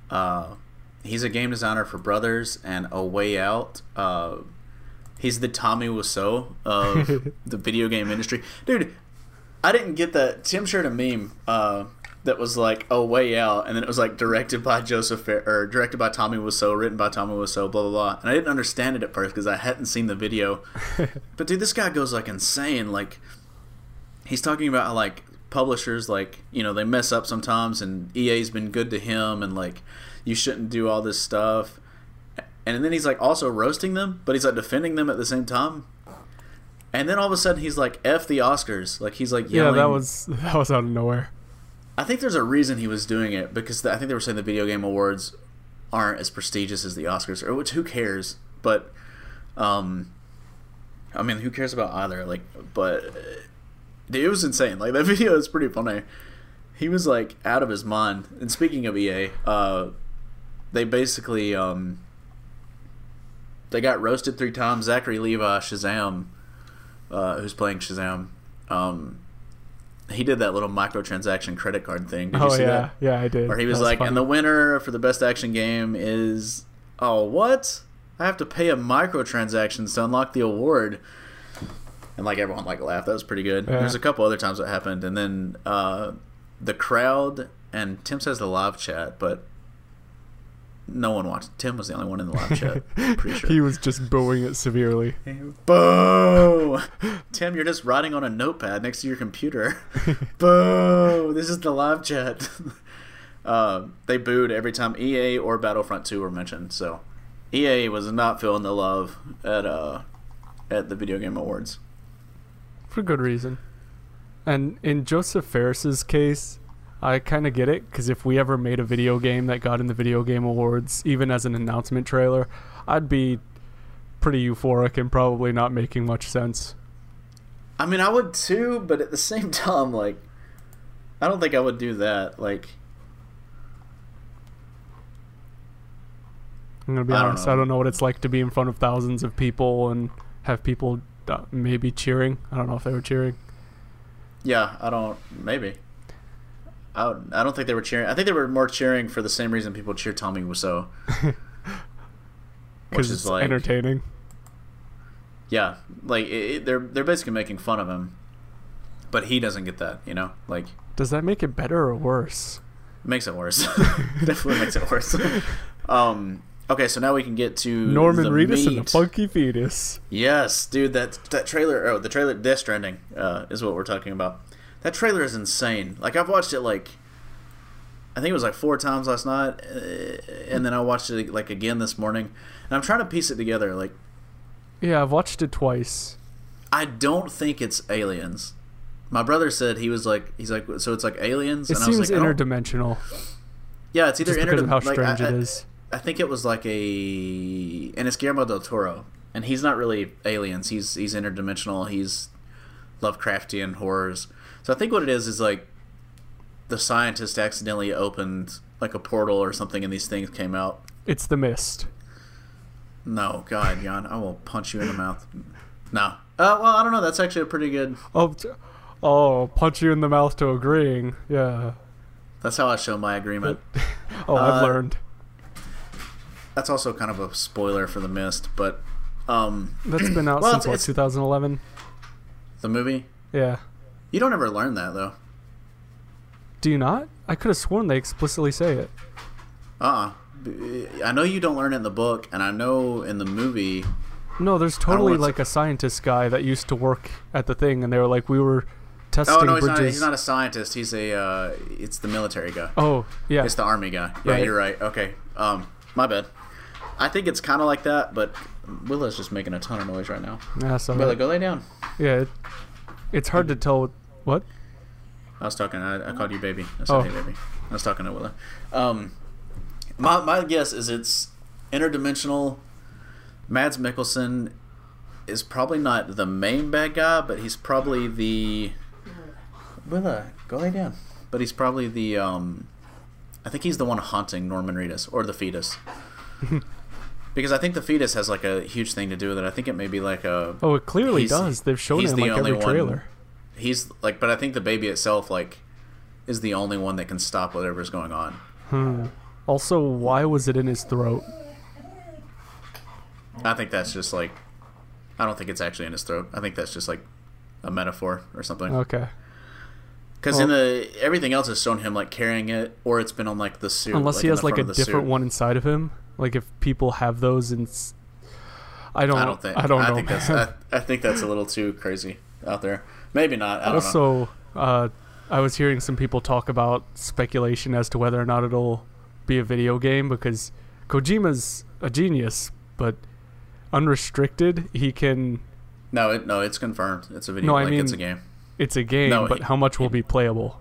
[SPEAKER 1] Uh, he's a game designer for Brothers and A Way Out. Uh, he's the Tommy Wiseau of the video game industry, dude. I didn't get that. Tim shared a meme uh, that was like "A Way Out," and then it was like directed by Joseph Fer- or directed by Tommy Wiseau, written by Tommy Wiseau, blah blah blah. And I didn't understand it at first because I hadn't seen the video. but dude, this guy goes like insane. Like he's talking about how like publishers like you know they mess up sometimes, and EA's been good to him, and like you shouldn't do all this stuff. And then he's like also roasting them, but he's like defending them at the same time. And then all of a sudden he's like, "F the Oscars!" Like he's like yelling.
[SPEAKER 2] Yeah, that was that was out of nowhere.
[SPEAKER 1] I think there's a reason he was doing it because I think they were saying the video game awards aren't as prestigious as the Oscars, or which who cares? But, um, I mean, who cares about either? Like, but uh, dude, it was insane. Like that video is pretty funny. He was like out of his mind. And speaking of EA, uh, they basically um, they got roasted three times. Zachary Levi, Shazam, uh, who's playing Shazam. Um, he did that little microtransaction credit card thing. Did you
[SPEAKER 2] oh
[SPEAKER 1] see
[SPEAKER 2] yeah,
[SPEAKER 1] that?
[SPEAKER 2] yeah, I did.
[SPEAKER 1] Where he was
[SPEAKER 2] That
[SPEAKER 1] like, and the winner for the best action game is oh what? I have to pay a microtransaction to unlock the award. And like everyone like laughed. That was pretty good.
[SPEAKER 2] Yeah.
[SPEAKER 1] There's a couple other times that happened, and then uh, the crowd and Tim says the live chat, but no one watched. Tim was the only one in the live chat. Pretty sure.
[SPEAKER 2] he was just booing it severely.
[SPEAKER 1] Boo! Tim, you're just writing on a notepad next to your computer. Boo! This is the live chat. uh, they booed every time EA or Battlefront 2 were mentioned. So EA was not feeling the love at uh at the video game awards.
[SPEAKER 2] for good reason. And in Joseph Fares's case, I kind of get it because if we ever made a video game that got in the video game awards, even as an announcement trailer, I'd be pretty euphoric and probably not making much sense.
[SPEAKER 1] I mean, I would too, but at the same time, like, I don't think I would do that. Like,
[SPEAKER 2] I'm gonna be
[SPEAKER 1] I don't
[SPEAKER 2] honest. I don't know what it's like to be in front of thousands of people and have people uh, maybe cheering. I don't know if they were cheering.
[SPEAKER 1] yeah, I don't. Maybe. I, would, I don't think they were cheering. I think they were more cheering for the same reason people cheer Tommy Wiseau.
[SPEAKER 2] Because it's
[SPEAKER 1] like
[SPEAKER 2] entertaining.
[SPEAKER 1] yeah, like it, it- they're they're basically making fun of him, but he doesn't get that. You know, like
[SPEAKER 2] Does that make it better or worse?
[SPEAKER 1] makes it worse. Definitely makes it worse. um. Okay, so now we can get to
[SPEAKER 2] Norman Reedus and the. Funky Fetus.
[SPEAKER 1] Yes, dude, that that trailer. Oh, the trailer. Death Stranding uh, is what we're talking about. That trailer is insane. Like I've watched it like, I think it was like four times last night, uh, and then I watched it like again this morning, and I'm trying to piece it together. Like
[SPEAKER 2] Yeah, I've watched it twice.
[SPEAKER 1] I don't think it's aliens. My brother said he was like, he's like, so it's like aliens.
[SPEAKER 2] It
[SPEAKER 1] and I was
[SPEAKER 2] seems
[SPEAKER 1] like, I
[SPEAKER 2] interdimensional,
[SPEAKER 1] Yeah, it's either
[SPEAKER 2] just because of how
[SPEAKER 1] interdim- like,
[SPEAKER 2] strange
[SPEAKER 1] I,
[SPEAKER 2] it
[SPEAKER 1] I- I think it was like a, and it's Guillermo del Toro, and he's not really aliens. He's he's interdimensional. He's Lovecraftian horrors. So I think what it is is like the scientist accidentally opened like a portal or something, and these things came out.
[SPEAKER 2] It's the mist.
[SPEAKER 1] No, God, Jan, I will punch you in the mouth. No. Uh, well, I don't know. That's actually a pretty good.
[SPEAKER 2] Oh, oh, punch you in the mouth to agreeing. Yeah.
[SPEAKER 1] That's how I show my agreement.
[SPEAKER 2] Oh, I've
[SPEAKER 1] Uh,
[SPEAKER 2] learned.
[SPEAKER 1] That's also kind of a spoiler for the mist, but um,
[SPEAKER 2] That's been out
[SPEAKER 1] well,
[SPEAKER 2] since what,
[SPEAKER 1] it's- it's-
[SPEAKER 2] 2011?
[SPEAKER 1] the movie.
[SPEAKER 2] Yeah.
[SPEAKER 1] You don't ever learn that though.
[SPEAKER 2] Do you not? I could have sworn they explicitly say it.
[SPEAKER 1] Uh, uh I know you don't learn it in the book, and I know in the movie.
[SPEAKER 2] No, there's totally
[SPEAKER 1] want to-
[SPEAKER 2] like a scientist guy that used to work at the thing, and they were like, we were testing
[SPEAKER 1] Oh no, he's
[SPEAKER 2] bridges.
[SPEAKER 1] not. He's not a scientist. He's a. Uh, it's the military guy.
[SPEAKER 2] oh, yeah.
[SPEAKER 1] It's the army guy. Yeah,
[SPEAKER 2] Right.
[SPEAKER 1] you're right. Okay. Um, my bad. I think it's kind of like that, but Willa's just making a ton of noise right now.
[SPEAKER 2] yeah, so
[SPEAKER 1] Willa, go lay down.
[SPEAKER 2] yeah, it, it's hard to tell. What?
[SPEAKER 1] I was talking. I, I called you baby. I said,
[SPEAKER 2] Oh.
[SPEAKER 1] "Hey, baby." I was talking to Willa. Um, my my guess is it's interdimensional. Mads Mikkelsen is probably not the main bad guy, but he's probably the. Willa, go lay down. But he's probably the. Um, I think he's the one haunting Norman Reedus or the fetus. because I think the fetus has like a huge thing to do with it. I think it may be like a.
[SPEAKER 2] Oh, it clearly does. They've shown it in
[SPEAKER 1] the
[SPEAKER 2] like
[SPEAKER 1] only
[SPEAKER 2] every
[SPEAKER 1] one-
[SPEAKER 2] trailer.
[SPEAKER 1] He's like, but I think the baby itself like is the only one that can stop whatever's going on.
[SPEAKER 2] Hmm. Also, why was it in his throat?
[SPEAKER 1] I think that's just like, I don't think it's actually in his throat. I think that's just like a metaphor or something.
[SPEAKER 2] Okay.
[SPEAKER 1] Because in the everything else has shown him like carrying it, or it's been on like the suit.
[SPEAKER 2] Unless
[SPEAKER 1] like,
[SPEAKER 2] he has like a
[SPEAKER 1] front of the
[SPEAKER 2] different
[SPEAKER 1] suit.
[SPEAKER 2] one inside of him. Like if people have those and I don't
[SPEAKER 1] I don't think.
[SPEAKER 2] I don't know.
[SPEAKER 1] think that's. I, I think that's a little too crazy out there. Maybe not. I don't know.
[SPEAKER 2] also, uh, I was hearing some people talk about speculation as to whether or not it'll be a video game because Kojima's a genius, but unrestricted, he can.
[SPEAKER 1] No, it, no, it's confirmed. It's a video.
[SPEAKER 2] No, I
[SPEAKER 1] like it's a game.
[SPEAKER 2] It's a game,
[SPEAKER 1] No,
[SPEAKER 2] but
[SPEAKER 1] he-
[SPEAKER 2] how much will
[SPEAKER 1] he-
[SPEAKER 2] be playable?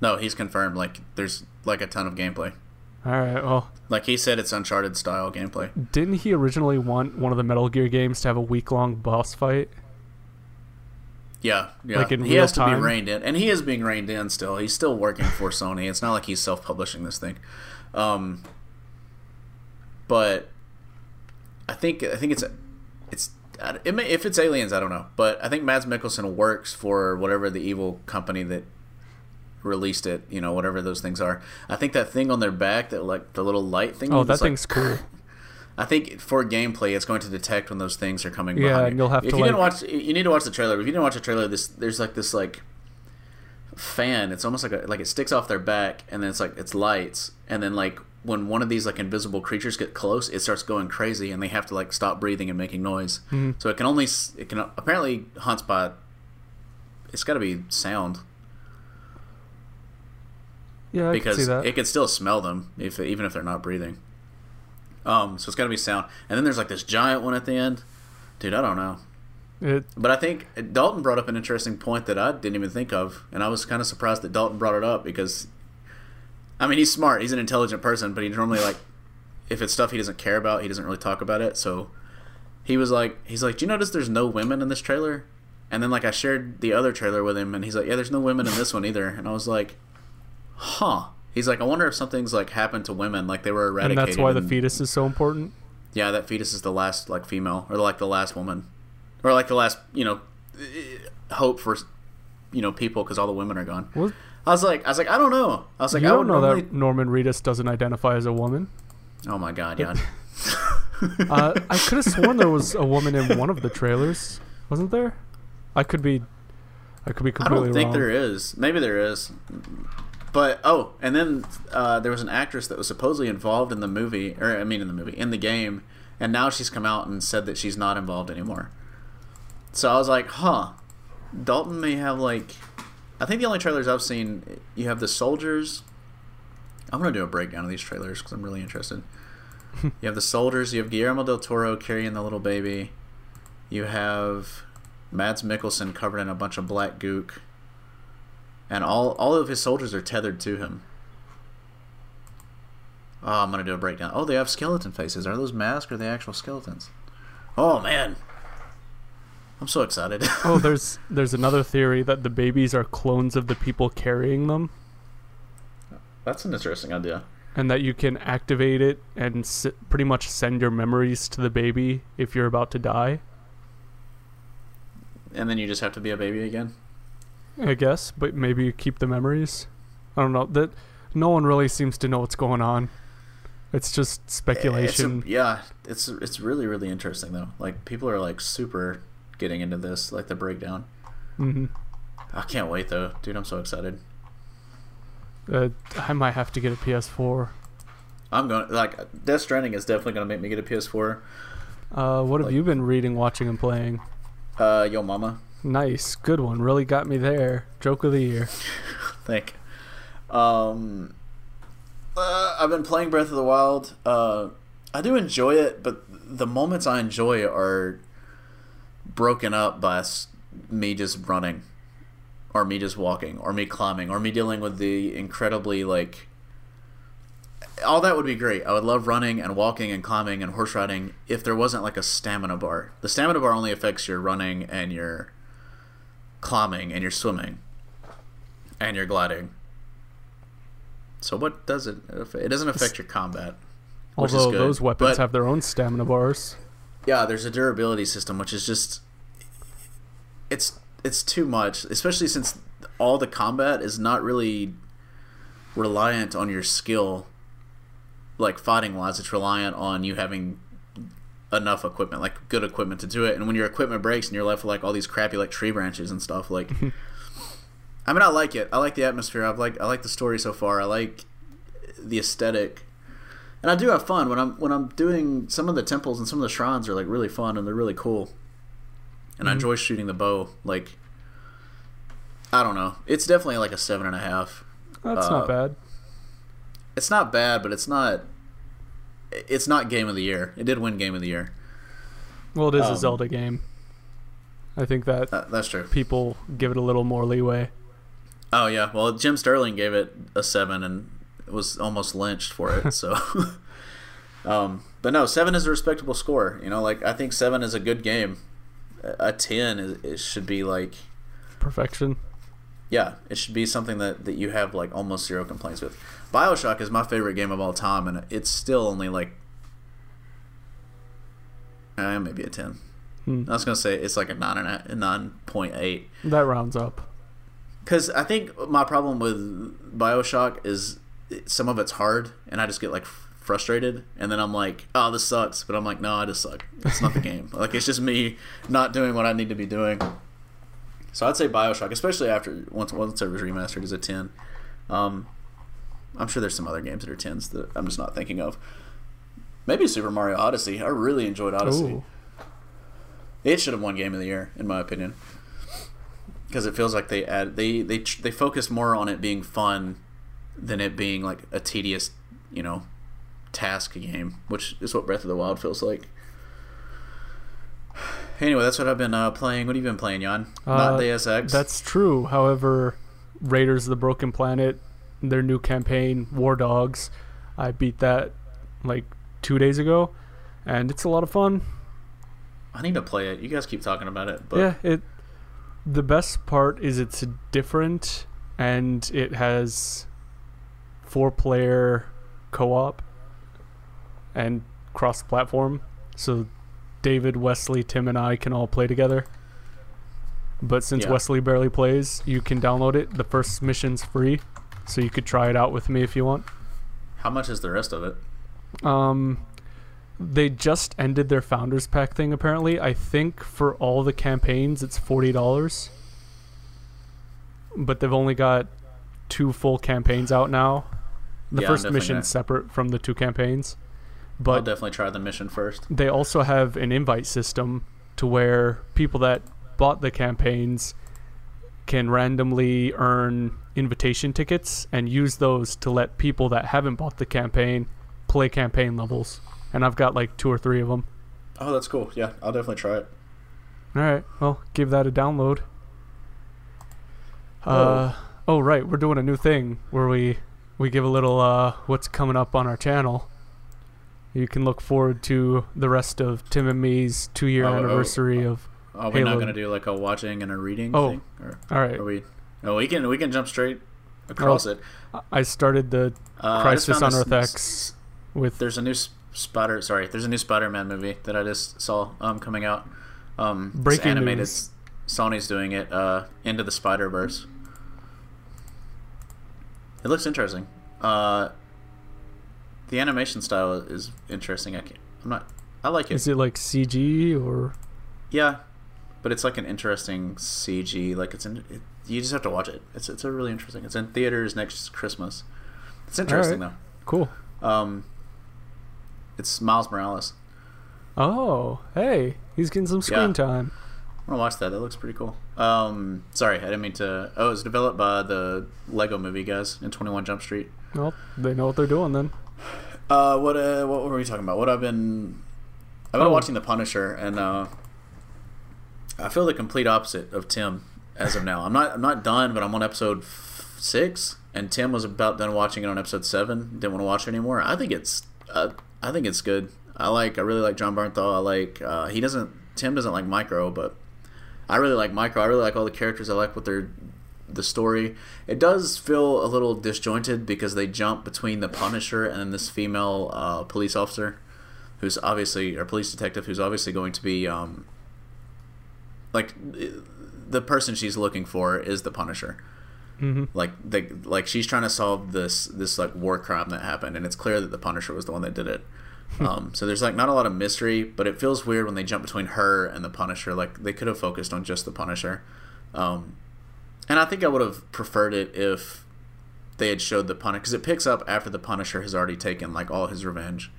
[SPEAKER 1] No, he's confirmed. Like there's like a ton of gameplay.
[SPEAKER 2] All right. Well,
[SPEAKER 1] Like he said, it's Uncharted style gameplay.
[SPEAKER 2] didn't he originally want one of the Metal Gear games to have a week long boss fight?
[SPEAKER 1] Yeah, yeah.
[SPEAKER 2] Like in
[SPEAKER 1] he
[SPEAKER 2] real
[SPEAKER 1] has to be reined in, and he is being reined in still. He's still working for Sony. It's not like he's self-publishing this thing. Um, but I think I think it's it's it may, if it's aliens, I don't know. But I think Mads Mikkelsen works for whatever the evil company that released it. You know, whatever those things are. I think that thing on their back, that like the little light thing.
[SPEAKER 2] Oh, that
[SPEAKER 1] like-
[SPEAKER 2] thing's cool.
[SPEAKER 1] I think for gameplay, it's going to detect when those things are coming.
[SPEAKER 2] Yeah,
[SPEAKER 1] behind
[SPEAKER 2] and
[SPEAKER 1] you.
[SPEAKER 2] you'll have
[SPEAKER 1] if
[SPEAKER 2] to,
[SPEAKER 1] you didn't
[SPEAKER 2] like-
[SPEAKER 1] watch, you need to watch the trailer. If you didn't watch the trailer, this there's like this like fan. It's almost like a, like it sticks off their back, and then it's like it's lights, and then like when one of these like invisible creatures get close, it starts going crazy, and they have to like stop breathing and making noise.
[SPEAKER 2] Mhm.
[SPEAKER 1] So it can only it can apparently hunts by. It's got to be sound
[SPEAKER 2] Yeah, I can see
[SPEAKER 1] because
[SPEAKER 2] that.
[SPEAKER 1] it can still smell them if even if they're not breathing. Um, so it's got to be sound, and then there's like this giant one at the end. Dude, I don't know,
[SPEAKER 2] It,
[SPEAKER 1] but I think Dalton brought up an interesting point that I didn't even think of, and I was kind of surprised that Dalton brought it up because, I mean, he's smart, he's an intelligent person, but he normally like, if it's stuff he doesn't care about, he doesn't really talk about it. So he was like, he's like, do you notice there's no women in this trailer? And then like I shared the other trailer with him, and he's like, yeah, there's no women in this one either, and I was like, huh. He's like, I wonder if something's like happened to women, like they were eradicated.
[SPEAKER 2] and that's why the fetus is so important.
[SPEAKER 1] yeah, that fetus is the last like female or like the last woman, or like the last you know hope for you know people because all the women are gone.
[SPEAKER 2] Well,
[SPEAKER 1] I was like, I was like, I don't know. I was like,
[SPEAKER 2] you
[SPEAKER 1] I
[SPEAKER 2] don't know
[SPEAKER 1] normally.
[SPEAKER 2] that Norman Reedus doesn't identify as a woman.
[SPEAKER 1] Oh my god, yeah.
[SPEAKER 2] Uh, I could have sworn there was a woman in one of the trailers, wasn't there? I could be, I could be completely wrong.
[SPEAKER 1] I don't think
[SPEAKER 2] wrong.
[SPEAKER 1] there is. Maybe there is. But oh, and then uh, there was an actress that was supposedly involved in the movie, or I mean, in the movie, in the game, and now she's come out and said that she's not involved anymore. So I was like, huh, Dalton may have like, I think the only trailers I've seen, you have the soldiers. I'm gonna do a breakdown of these trailers because I'm really interested. you have the soldiers. You have Guillermo del Toro carrying the little baby. You have Mads Mikkelsen covered in a bunch of black gook and all all of his soldiers are tethered to him. Oh, I'm gonna do a breakdown. Oh, they have skeleton faces. Are those masks or the actual skeletons? Oh man, I'm so excited.
[SPEAKER 2] oh, there's there's another theory that the babies are clones of the people carrying them,
[SPEAKER 1] that's an interesting idea.
[SPEAKER 2] and that you can activate it and s- pretty much send your memories to the baby if you're about to die.
[SPEAKER 1] And then you just have to be a baby again.
[SPEAKER 2] I guess, but maybe you keep the memories. I don't know. That no one really seems to know what's going on. It's just
[SPEAKER 1] It's a-
[SPEAKER 2] speculation.
[SPEAKER 1] yeah, it's it's really really interesting though. Like people are like super getting into this, like the breakdown.
[SPEAKER 2] hmm
[SPEAKER 1] I can't wait though, dude. I'm so excited.
[SPEAKER 2] Uh, I might have to get a PS4.
[SPEAKER 1] I'm going like Death Stranding is definitely gonna make me get a PS4.
[SPEAKER 2] Uh, what have
[SPEAKER 1] Like-
[SPEAKER 2] you been reading, watching, and playing?
[SPEAKER 1] Uh, Yo Mama.
[SPEAKER 2] Nice, good one. Really got me there. Joke of the year.
[SPEAKER 1] think. Um, uh, I've been playing Breath of the Wild. Uh, I do enjoy it, but the moments I enjoy are broken up by me just running, or me just walking, or me climbing, or me dealing with the incredibly like. All that would be great. I would love running and walking and climbing and horse riding if there wasn't like a stamina bar. The stamina bar only affects your running and your climbing and you're swimming and you're gliding. So what does it? It doesn't affect your combat.
[SPEAKER 2] Although those weapons
[SPEAKER 1] but-
[SPEAKER 2] have their own stamina bars.
[SPEAKER 1] Yeah, there's a durability system, which is just it's it's too much, especially since all the combat is not really reliant on your skill, like fighting wise. It's reliant on you having enough equipment, like good equipment to do it. And when your equipment breaks and you're left with like all these crappy like tree branches and stuff, like I mean, I like it. I like the atmosphere. I like I like the story so far. I like the aesthetic and I do have fun when I'm when I'm doing some of the temples and some of the shrines are like really fun and they're really cool. And I
[SPEAKER 2] Mhm.
[SPEAKER 1] enjoy shooting the bow. Like, I don't know. It's definitely like a seven and a half.
[SPEAKER 2] That's
[SPEAKER 1] Uh,
[SPEAKER 2] not bad.
[SPEAKER 1] It's not bad, but it's not. It's not game of the year. It did win game of the year.
[SPEAKER 2] Well, it is
[SPEAKER 1] um,
[SPEAKER 2] a Zelda game. I think that
[SPEAKER 1] That, that's true.
[SPEAKER 2] people give it a little more leeway.
[SPEAKER 1] Oh yeah. Well, Jim Sterling gave it a seven and was almost lynched for it. So, um, but no, seven is a respectable score. You know, like I think seven is a good game. A a ten is it should be like
[SPEAKER 2] Perfection.
[SPEAKER 1] Yeah, it should be something that that you have like almost zero complaints with. Bioshock is my favorite game of all time, and it's still only like uh, maybe a ten.
[SPEAKER 2] Hmm.
[SPEAKER 1] I was gonna say it's like a nine and a, nine point eight.
[SPEAKER 2] That rounds up.
[SPEAKER 1] Because I think my problem with Bioshock is some of it's hard, and I just get like frustrated, and then I'm like, "Oh, this sucks," but I'm like, "No, I just suck. It's not the game. Like it's just me not doing what I need to be doing." So I'd say Bioshock, especially after once once it was remastered, is a ten. Um, I'm sure there's some other games that are tens that I'm just not thinking of. Maybe Super Mario Odyssey. I really enjoyed Odyssey.
[SPEAKER 2] Ooh.
[SPEAKER 1] It should have won Game of the Year, in my opinion, because it feels like they add they they they focus more on it being fun than it being like a tedious, you know, task game, which is what Breath of the Wild feels like. Anyway, that's what I've been uh, playing. What have you been playing, Jan? Not
[SPEAKER 2] Uh,
[SPEAKER 1] Deus Ex.
[SPEAKER 2] That's true. However, Raiders of the Broken Planet, their new campaign, War Dogs, I beat that like two days ago, and it's a lot of fun.
[SPEAKER 1] I need to play it. You guys keep talking about it, but
[SPEAKER 2] yeah, it. The best part is it's different, and it has four-player co-op and cross-platform. So David, Wesley, Tim, and I can all play together. But since
[SPEAKER 1] Yeah.
[SPEAKER 2] Wesley barely plays, you can download it. The first mission's free, so you could try it out with me if you want.
[SPEAKER 1] how much is the rest of it?
[SPEAKER 2] Um, they just ended their founders pack thing apparently. I think for all the campaigns it's forty dollars. But they've only got two full campaigns out now. The
[SPEAKER 1] Yeah,
[SPEAKER 2] first mission's separate from the two campaigns.
[SPEAKER 1] I'll
[SPEAKER 2] But
[SPEAKER 1] definitely try the mission first.
[SPEAKER 2] they also have an invite system to where people that bought the campaigns can randomly earn invitation tickets and use those to let people that haven't bought the campaign play campaign levels. And I've got like two or three of them.
[SPEAKER 1] Oh, that's cool. Yeah, I'll definitely try it.
[SPEAKER 2] All right, well, give that a download. Uh, oh right, we're doing a new thing where we we give a little uh what's coming up on our channel. You can look forward to the rest of Tim and me's two year
[SPEAKER 1] Oh, oh,
[SPEAKER 2] anniversary of.
[SPEAKER 1] Are we not gonna do like a watching and a reading
[SPEAKER 2] Oh,
[SPEAKER 1] thing? Or
[SPEAKER 2] All right,
[SPEAKER 1] are we? No, we can we can jump straight across it.
[SPEAKER 2] I started the
[SPEAKER 1] Uh,
[SPEAKER 2] Crisis on Earth X with
[SPEAKER 1] There's a new Spider. Sorry, there's a new Spider-Man movie that I just saw um, coming out. Um, it's
[SPEAKER 2] Breaking
[SPEAKER 1] animated.
[SPEAKER 2] news.
[SPEAKER 1] Sony's doing it. Uh, Into the Spider Verse. It looks interesting. Uh, the animation style is interesting. I can't, I'm not. I like it.
[SPEAKER 2] Is it like CG or?
[SPEAKER 1] Yeah, but it's like an interesting CG. Like it's in. It, you just have to watch it. It's it's a really interesting. It's in theaters next Christmas. It's interesting
[SPEAKER 2] Cool.
[SPEAKER 1] though. Cool. Um, it's Miles Morales.
[SPEAKER 2] Oh, hey, he's getting some screen
[SPEAKER 1] Yeah.
[SPEAKER 2] time.
[SPEAKER 1] I want to watch that. That looks pretty cool. Um, sorry, I didn't mean to. Oh, it was developed by the Lego Movie guys in Twenty One Jump Street.
[SPEAKER 2] Well, they know what they're doing then.
[SPEAKER 1] Uh, what uh, what were we talking about? What I've been, I've been
[SPEAKER 2] Oh.
[SPEAKER 1] watching The Punisher, and uh, I feel the complete opposite of Tim as of now. I'm not I'm not done, but I'm on episode f- six, and Tim was about done watching it on episode seven. Didn't want to watch it anymore. I think it's uh, I think it's good. I like I really like Jon Bernthal. I like uh, he doesn't Tim doesn't like Micro, but I really like Micro. I really like all the characters. I like what they're the story. It does feel a little disjointed because they jump between the Punisher and then this female uh, police officer, who's obviously or police detective, who's obviously going to be um, like the person she's looking for is the Punisher.
[SPEAKER 2] hmm
[SPEAKER 1] Like they like she's trying to solve this this like war crime that happened, and it's clear that the Punisher was the one that did it. um, so there's like not a lot of mystery, but it feels weird when they jump between her and the Punisher. Like they could have focused on just the Punisher. Um, and I think I would have preferred it if they had showed the Punisher because it picks up after the Punisher has already taken like all his revenge.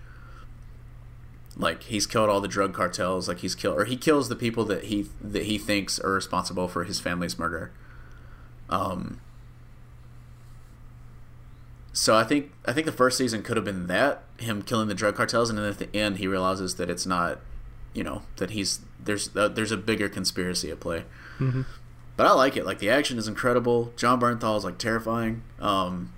[SPEAKER 1] Like he's killed all the drug cartels, like he's killed or he kills the people that he that he thinks are responsible for his family's murder. Um, so I think I think the first season could have been that him killing the drug cartels, and then at the end he realizes that it's not, you know, that he's there's uh, there's a bigger conspiracy at play.
[SPEAKER 2] hmm
[SPEAKER 1] But I like it. Like the action is incredible. Jon Bernthal is like terrifying. Um,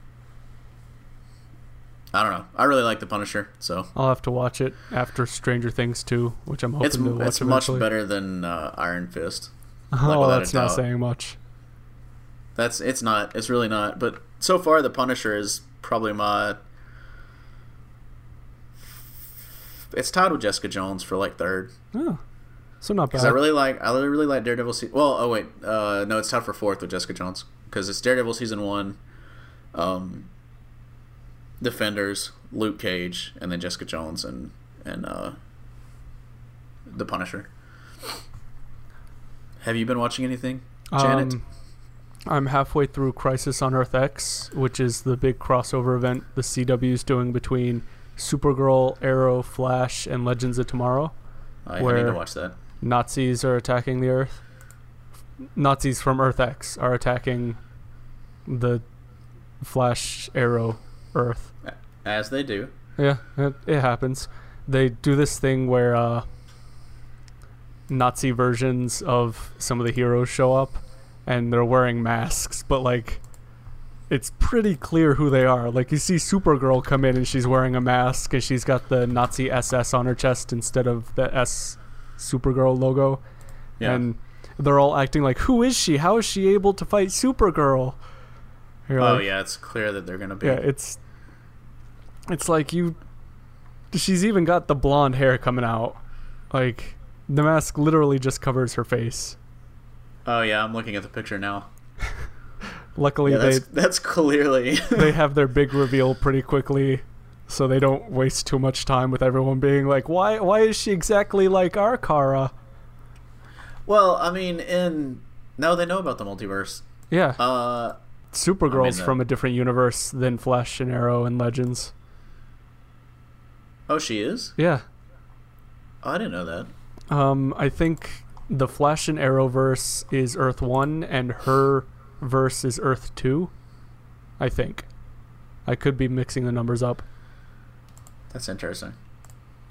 [SPEAKER 1] I don't know. I really like the Punisher. So
[SPEAKER 2] I'll have to watch it after Stranger Things 2, which I'm hoping
[SPEAKER 1] it's
[SPEAKER 2] to watch
[SPEAKER 1] it's much better than uh, Iron Fist.
[SPEAKER 2] oh,
[SPEAKER 1] without a
[SPEAKER 2] that's not saying much.
[SPEAKER 1] That's it's not. It's really not. But so far, the Punisher is probably my. It's tied with Jessica Jones for like third
[SPEAKER 2] Oh, so not bad.
[SPEAKER 1] I really like I really, like Daredevil. Se- well, oh wait, uh, no, it's tied for fourth with Jessica Jones because it's Daredevil season one, um, Defenders, Luke Cage, and then Jessica Jones and and uh, the Punisher. Have you been watching anything, Janet?
[SPEAKER 2] Um, I'm halfway through Crisis on Earth X, which is the big crossover event the CW is doing between Supergirl, Arrow, Flash, and Legends of Tomorrow.
[SPEAKER 1] I, I need to watch that.
[SPEAKER 2] Nazis are attacking the Earth. Nazis from Earth X are attacking the Flash, Arrow, Earth.
[SPEAKER 1] As they do.
[SPEAKER 2] Yeah, it, it happens. They do this thing where uh, Nazi versions of some of the heroes show up, and they're wearing masks, but like, it's pretty clear who they are. Like you see Supergirl come in and she's wearing a mask, and she's got the Nazi SS on her chest instead of the S Supergirl logo,
[SPEAKER 1] Yeah.
[SPEAKER 2] and they're all acting like, "Who is she? How is she able to fight Supergirl?" You're
[SPEAKER 1] oh
[SPEAKER 2] like,
[SPEAKER 1] yeah, it's clear that they're gonna be.
[SPEAKER 2] yeah, it's it's like you. She's even got the blonde hair coming out. Like the mask literally just covers her face.
[SPEAKER 1] oh yeah, I'm looking at the picture now.
[SPEAKER 2] Luckily,
[SPEAKER 1] Yeah,
[SPEAKER 2] they
[SPEAKER 1] that's that's clearly.
[SPEAKER 2] they have their big reveal pretty quickly, so they don't waste too much time with everyone being like, "Why? Why is she exactly like our Kara?"
[SPEAKER 1] Well, I mean, in no, they know about the multiverse.
[SPEAKER 2] Yeah,
[SPEAKER 1] Uh,
[SPEAKER 2] Supergirl's
[SPEAKER 1] the-
[SPEAKER 2] from a different universe than Flash and Arrow and Legends.
[SPEAKER 1] oh, she is.
[SPEAKER 2] Yeah,
[SPEAKER 1] Oh, I didn't know that.
[SPEAKER 2] um, I think the Flash and Arrowverse is Earth One, and her verse is Earth Two. I think. I could be mixing the numbers up.
[SPEAKER 1] That's interesting.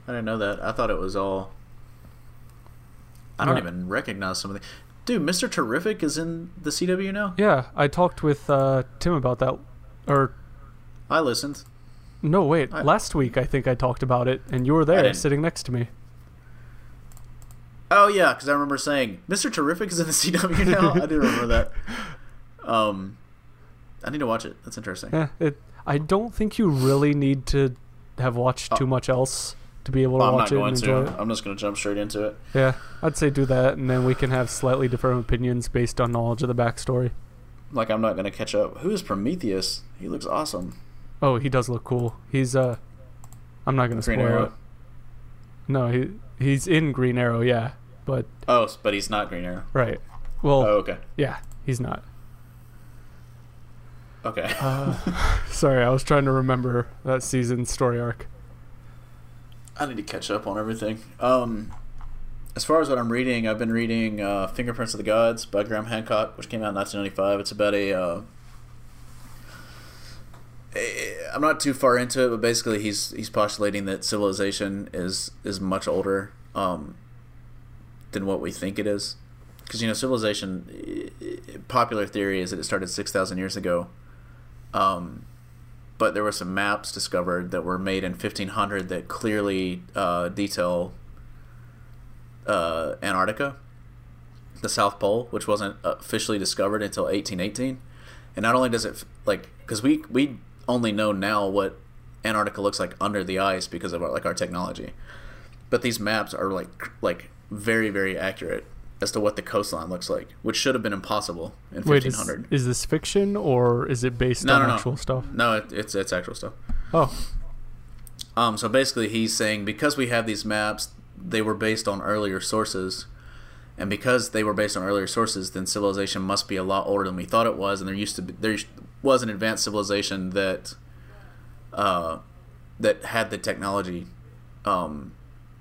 [SPEAKER 1] I didn't know that. I thought it was all. I don't even recognize some of the. Dude, Mr. Terrific is in the CW now.
[SPEAKER 2] Yeah, I talked with uh, Tim about that. Or
[SPEAKER 1] I listened.
[SPEAKER 2] no, wait,
[SPEAKER 1] I-
[SPEAKER 2] last week I think I talked about it, and you were there sitting next to me.
[SPEAKER 1] Oh yeah, because I remember saying Mr. Terrific is in the CW now. I do remember that. Um, I need to watch it. That's interesting.
[SPEAKER 2] Yeah, it. I don't think you really need to have watched too much else to be able to
[SPEAKER 1] Oh. Well,
[SPEAKER 2] watch
[SPEAKER 1] not
[SPEAKER 2] it
[SPEAKER 1] going
[SPEAKER 2] and enjoy
[SPEAKER 1] to.
[SPEAKER 2] it.
[SPEAKER 1] I'm just going to jump straight into it.
[SPEAKER 2] Yeah, I'd say do that, and then we can have slightly different opinions based on knowledge of the backstory.
[SPEAKER 1] Like I'm not going to catch up. Who is Prometheus? He looks awesome.
[SPEAKER 2] Oh, he does look cool. He's uh, I'm not gonna
[SPEAKER 1] Green
[SPEAKER 2] spoil
[SPEAKER 1] Arrow.
[SPEAKER 2] it. No, he he's in Green Arrow, yeah, but
[SPEAKER 1] Oh, but he's not Green Arrow.
[SPEAKER 2] right. Well,
[SPEAKER 1] Oh, okay.
[SPEAKER 2] yeah, he's not.
[SPEAKER 1] Okay.
[SPEAKER 2] Uh, sorry, I was trying to remember that season's story arc.
[SPEAKER 1] I need to catch up on everything. Um, as far as what I'm reading, I've been reading uh, Fingerprints of the Gods by Graham Hancock, which came out in 1995. It's about a. Uh, eh, I'm not too far into it, but basically he's he's postulating that civilization is is much older um, than what we think it is. Because you know, civilization. Popular theory is that it started six thousand years ago. Um, but there were some maps discovered that were made in 1500 that clearly uh, detail uh, Antarctica, the South Pole, which wasn't officially discovered until 1818. And not only does it like because we we only know now what Antarctica looks like under the ice because of our, like our technology, but these maps are like like very very accurate as to what the coastline looks like, which should have been impossible in
[SPEAKER 2] Wait, is,
[SPEAKER 1] 1500.
[SPEAKER 2] is this fiction or is it based
[SPEAKER 1] No,
[SPEAKER 2] on
[SPEAKER 1] no, no.
[SPEAKER 2] actual stuff?
[SPEAKER 1] No, it, it's it's actual stuff.
[SPEAKER 2] Oh,
[SPEAKER 1] Um, so basically, he's saying because we have these maps, they were based on earlier sources, and because they were based on earlier sources, then civilization must be a lot older than we thought it was. And there used to be there was an advanced civilization that uh, that had the technology um,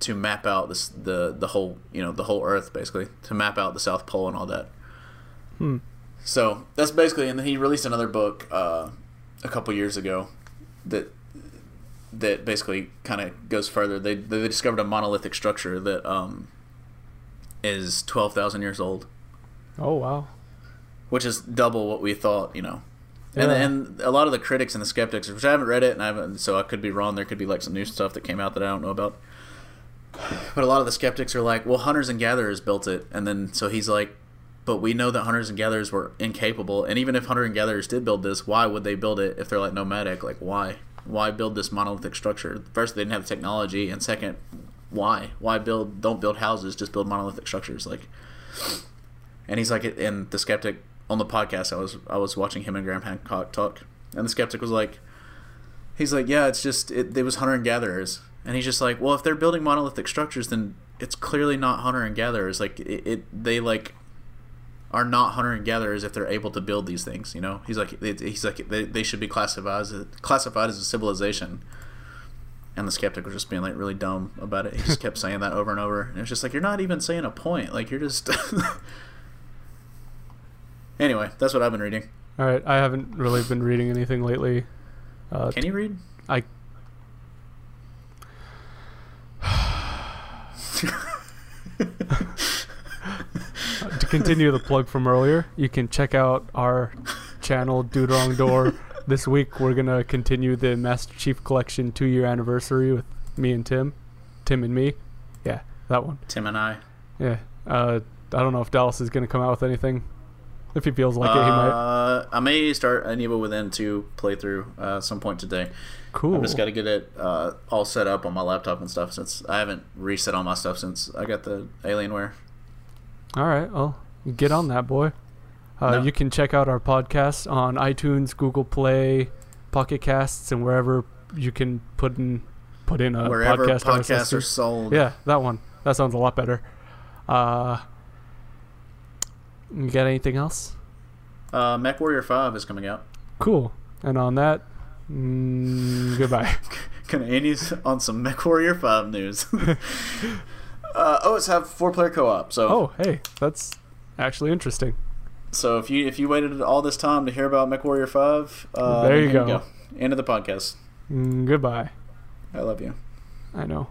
[SPEAKER 1] to map out this the the whole you know the whole Earth basically to map out the South Pole and all that.
[SPEAKER 2] hmm.
[SPEAKER 1] So that's basically, and then he released another book uh, a couple years ago that that basically kind of goes further. They they discovered a monolithic structure that um, is twelve thousand years old,
[SPEAKER 2] Oh wow.
[SPEAKER 1] which is double what we thought. You know, and and a lot of the critics and the skeptics, which I haven't read it, and I haven't, so I could be wrong. There could be like some new stuff that came out that I don't know about. But a lot of the skeptics are like, well, hunters and gatherers built it, and then so he's like, but we know that hunters and gatherers were incapable, and even if hunter and gatherers did build this, why would they build it if they're like nomadic? Like, why? Why build this monolithic structure? First, they didn't have the technology, and second, why? Why build? Don't build houses, just build monolithic structures. Like, and he's like, and the skeptic on the podcast, I was I was watching him and Graham Hancock talk, and the skeptic was like, he's like, yeah, it's just it, it was hunter and gatherers, and he's just like, well, if they're building monolithic structures, then it's clearly not hunter and gatherers. Like it, it they like are not hunter and gatherers if they're able to build these things. You know, he's like, it, he's like, they, they should be classified as a, classified as a civilization. And the skeptic was just being like really dumb about it. He just kept saying that over and over, and it was just like, you're not even saying a point. Like you're just. anyway, that's what I've been reading.
[SPEAKER 2] All right, I haven't really been reading anything lately. Uh,
[SPEAKER 1] Can you read?
[SPEAKER 2] I to continue the plug from earlier, you can check out our channel Dude Wrong Door. This week we're gonna continue the Master Chief Collection two year anniversary with me and Tim, Tim and me. Yeah, that one.
[SPEAKER 1] Tim and I.
[SPEAKER 2] Yeah. Uh, I don't know if Dallas is gonna come out with anything. If he feels like it, he might.
[SPEAKER 1] Uh, I may start an Evil Within 2 playthrough uh, at some point today.
[SPEAKER 2] Cool.
[SPEAKER 1] I've just got to get it uh, all set up on my laptop and stuff since I haven't reset all my stuff since I got the Alienware.
[SPEAKER 2] All right, well, get on that, boy. Uh,
[SPEAKER 1] No.
[SPEAKER 2] You can check out our podcast on iTunes, Google Play, Pocket Casts, and wherever you can put in put in a
[SPEAKER 1] Wherever
[SPEAKER 2] podcast
[SPEAKER 1] podcasts are sold.
[SPEAKER 2] Yeah, that one. That sounds a lot better. Uh, you got anything else?
[SPEAKER 1] Uh, MechWarrior 5 is coming out.
[SPEAKER 2] Cool. And on that, mm, goodbye.
[SPEAKER 1] Gonna Andy's on some MechWarrior 5 news. uh, oh, it's have four player co op. So
[SPEAKER 2] Oh, hey, that's actually interesting.
[SPEAKER 1] so if you if you waited all this time to hear about MechWarrior 5, uh,
[SPEAKER 2] There
[SPEAKER 1] then
[SPEAKER 2] you go.
[SPEAKER 1] End of the podcast.
[SPEAKER 2] Mm, goodbye.
[SPEAKER 1] I love you.
[SPEAKER 2] I know.